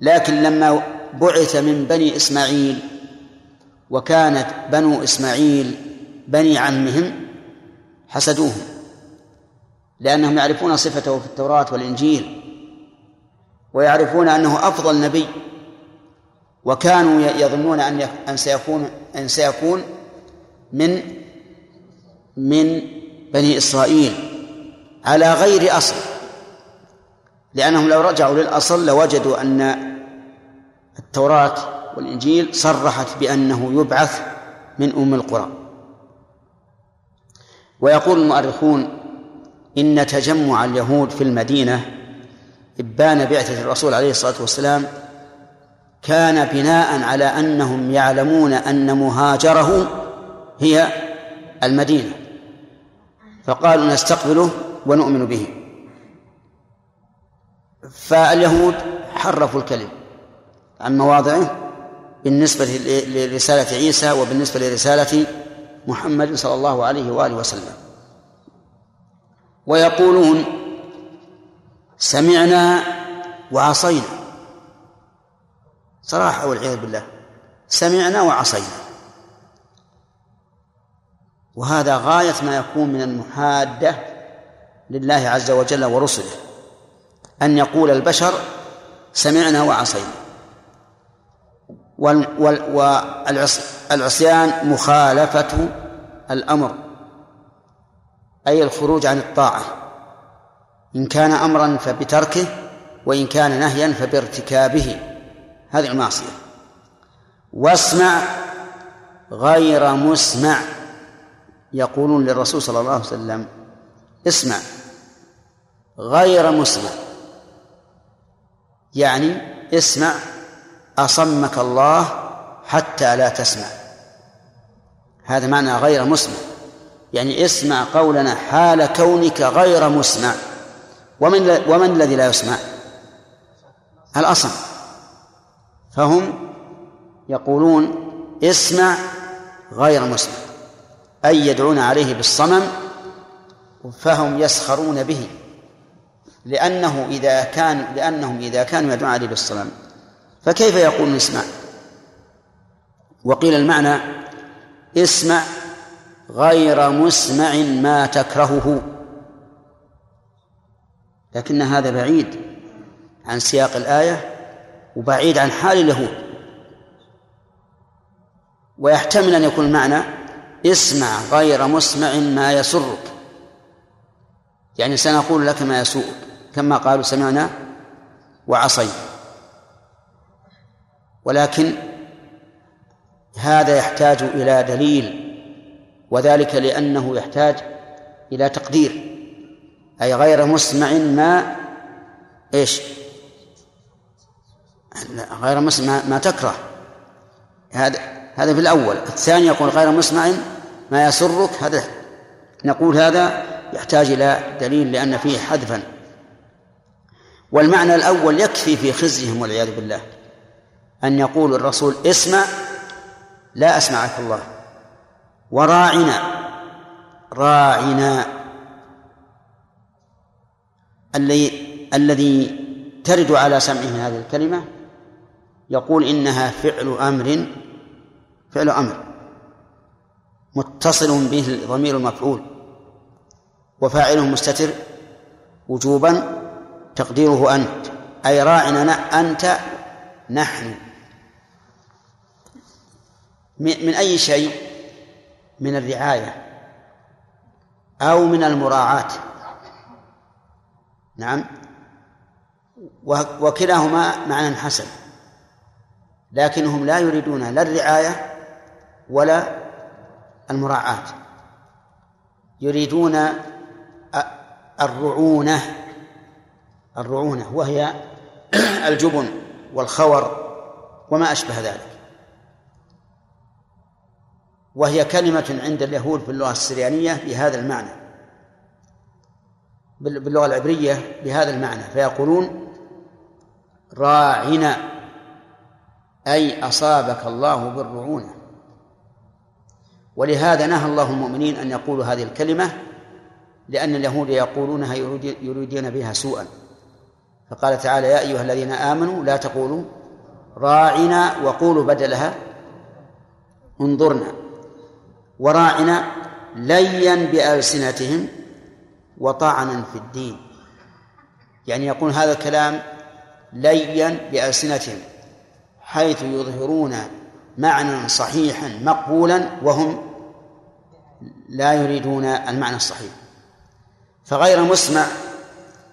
لكن لما بعث من بني إسماعيل وكانت بنو إسماعيل بني عمهم حسدوهم لأنهم يعرفون صفته في التوراة والإنجيل ويعرفون أنه أفضل نبي وكانوا يظنون أن أن سيكون أن سيكون من من بني إسرائيل على غير أصل. لأنهم لو رجعوا للأصل لوجدوا أن التوراة والإنجيل صرحت بأنه يبعث من أم القرى. ويقول المؤرخون إن تجمع اليهود في المدينة إبان بعثة الرسول عليه الصلاة والسلام كان بناء على أنهم يعلمون أن مهاجره هي المدينة. فقالوا نستقبله ونؤمن به. فاليهود حرفوا الكلم عن مواضعه بالنسبة لرسالة عيسى وبالنسبة لرسالة محمد صلى الله عليه وآله وسلم. ويقولون سمعنا وعصينا. صراحة والعياذ بالله. سمعنا وعصينا. وهذا غاية ما يكون من المحادة لله عز وجل ورسله. أن يقول البشر سمعنا وعصينا. والعصيان مخالفة الأمر أي الخروج عن الطاعة. إن كان أمرا فبتركه وإن كان نهيا فبارتكابه. هذه المعصية. واسمع غير مسمع يقولون للرسول صلى الله عليه وسلم اسمع غير مسمع. يعني اسمع أصمك الله حتى لا تسمع. هذا معنى غير مسمع. يعني اسمع قولنا حال كونك غير مسمع. ومن ومن الذي لا يسمع؟ الأصم. فهم يقولون اسمع غير مسمع. أي يدعون عليه بالصمم فهم يسخرون به. لأنه إذا كان لأنهم إذا كانوا يدعون عليه بالصمم فكيف يقولون اسمع؟ وقيل المعنى اسمع غير مسمع ما تكرهه. لكن هذا بعيد عن سياق الآية وبعيد عن حال اليهود. ويحتمل أن يكون المعنى اسمع غير مسمع ما يسرك. يعني سنقول لك ما يسوءك كما قالوا سمعنا وعصينا. ولكن هذا يحتاج إلى دليل وذلك لأنه يحتاج إلى تقدير. أي غير مسمع ما إيش؟ غير مسمع ما تكره. هذا هذا في الأول. الثاني يقول غير مسمع ما يسرك هذا نقول هذا يحتاج إلى دليل لأن فيه حذفا. والمعنى الأول يكفي في خزيهم والعياذ بالله أن يقول الرسول اسمع لا أسمعك الله. وراعنا راعنا. الذي الذي ترد على سمعه هذه الكلمة يقول إنها فعل أمر فعل أمر. متصل به ضمير المفعول. وفاعله مستتر وجوبا تقديره أنت أي راعنا أنت نحن. من أي شيء؟ من الرعاية أو من المراعاة. نعم. وكلاهما معنى حسن لكنهم لا يريدون لا الرعاية ولا المراعاة. يريدون الرعونة الرعونة وهي *clears throat* الجبن والخور وما أشبه ذلك. وهي كلمة عند اليهود في اللغة السريانية بهذا المعنى باللغة العبرية بهذا المعنى فيقولون راعنا أي أصابك الله بالرعونة. ولهذا نهى الله المؤمنين أن يقولوا هذه الكلمة لأن اليهود يقولونها يريدون بها سوءا. فقال تعالى يا أيها الذين آمنوا لا تقولوا راعنا وقولوا بدلها انظرنا. وراعنا ليا بألسنتهم وطعنا في الدين. يعني يقول هذا الكلام ليا بألسنتهم حيث يظهرون معنى صحيحا مقبولا وهم لا يريدون المعنى الصحيح. فغير مسمع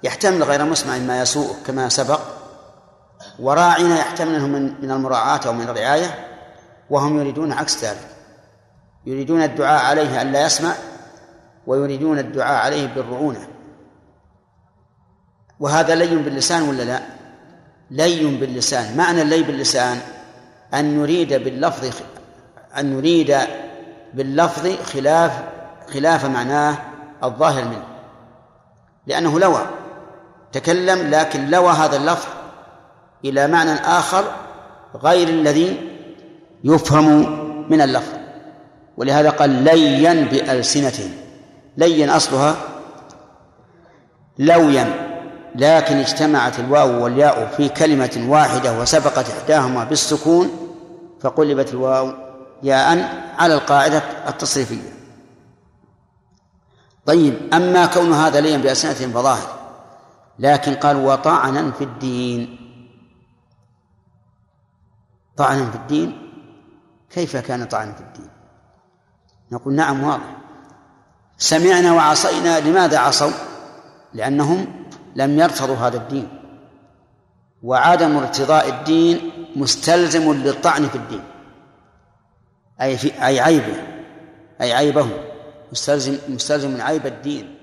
يحتمل غير مسمع ما يسوء كما سبق وراعنا يحتمل انه من المراعاة أو من الرعاية وهم يريدون عكس ذلك. يريدون الدعاء عليه أن لا يسمع ويريدون الدعاء عليه بالرعونة. وهذا لي باللسان ولا لا؟ لي باللسان. معنى اللي باللسان أن نريد باللفظ أن نريد باللفظ خلاف خلاف معناه الظاهر منه. لأنه لوى. تكلم لكن لوى هذا اللفظ إلى معنى آخر غير الذي يفهم من اللفظ. ولهذا قال ليا بألسنتهم. لين أصلها لويا لكن اجتمعت الواو والياء في كلمة واحدة وسبقت إحداهما بالسكون فقلبت الواو ياء على القاعدة التصريفية. طيب أما كون هذا ليا بألسنتهم فظاهر لكن قال وطعنا في الدين. طعنا في الدين؟ كيف كان طعنا في الدين؟ نقول نعم واضح. سمعنا وعصينا لماذا عصوا؟ لأنهم لم يرتضوا هذا الدين. وعدم ارتضاء الدين مستلزم للطعن في الدين. أي في أي عيبه أي عيبه. مستلزم مستلزم من عيب الدين.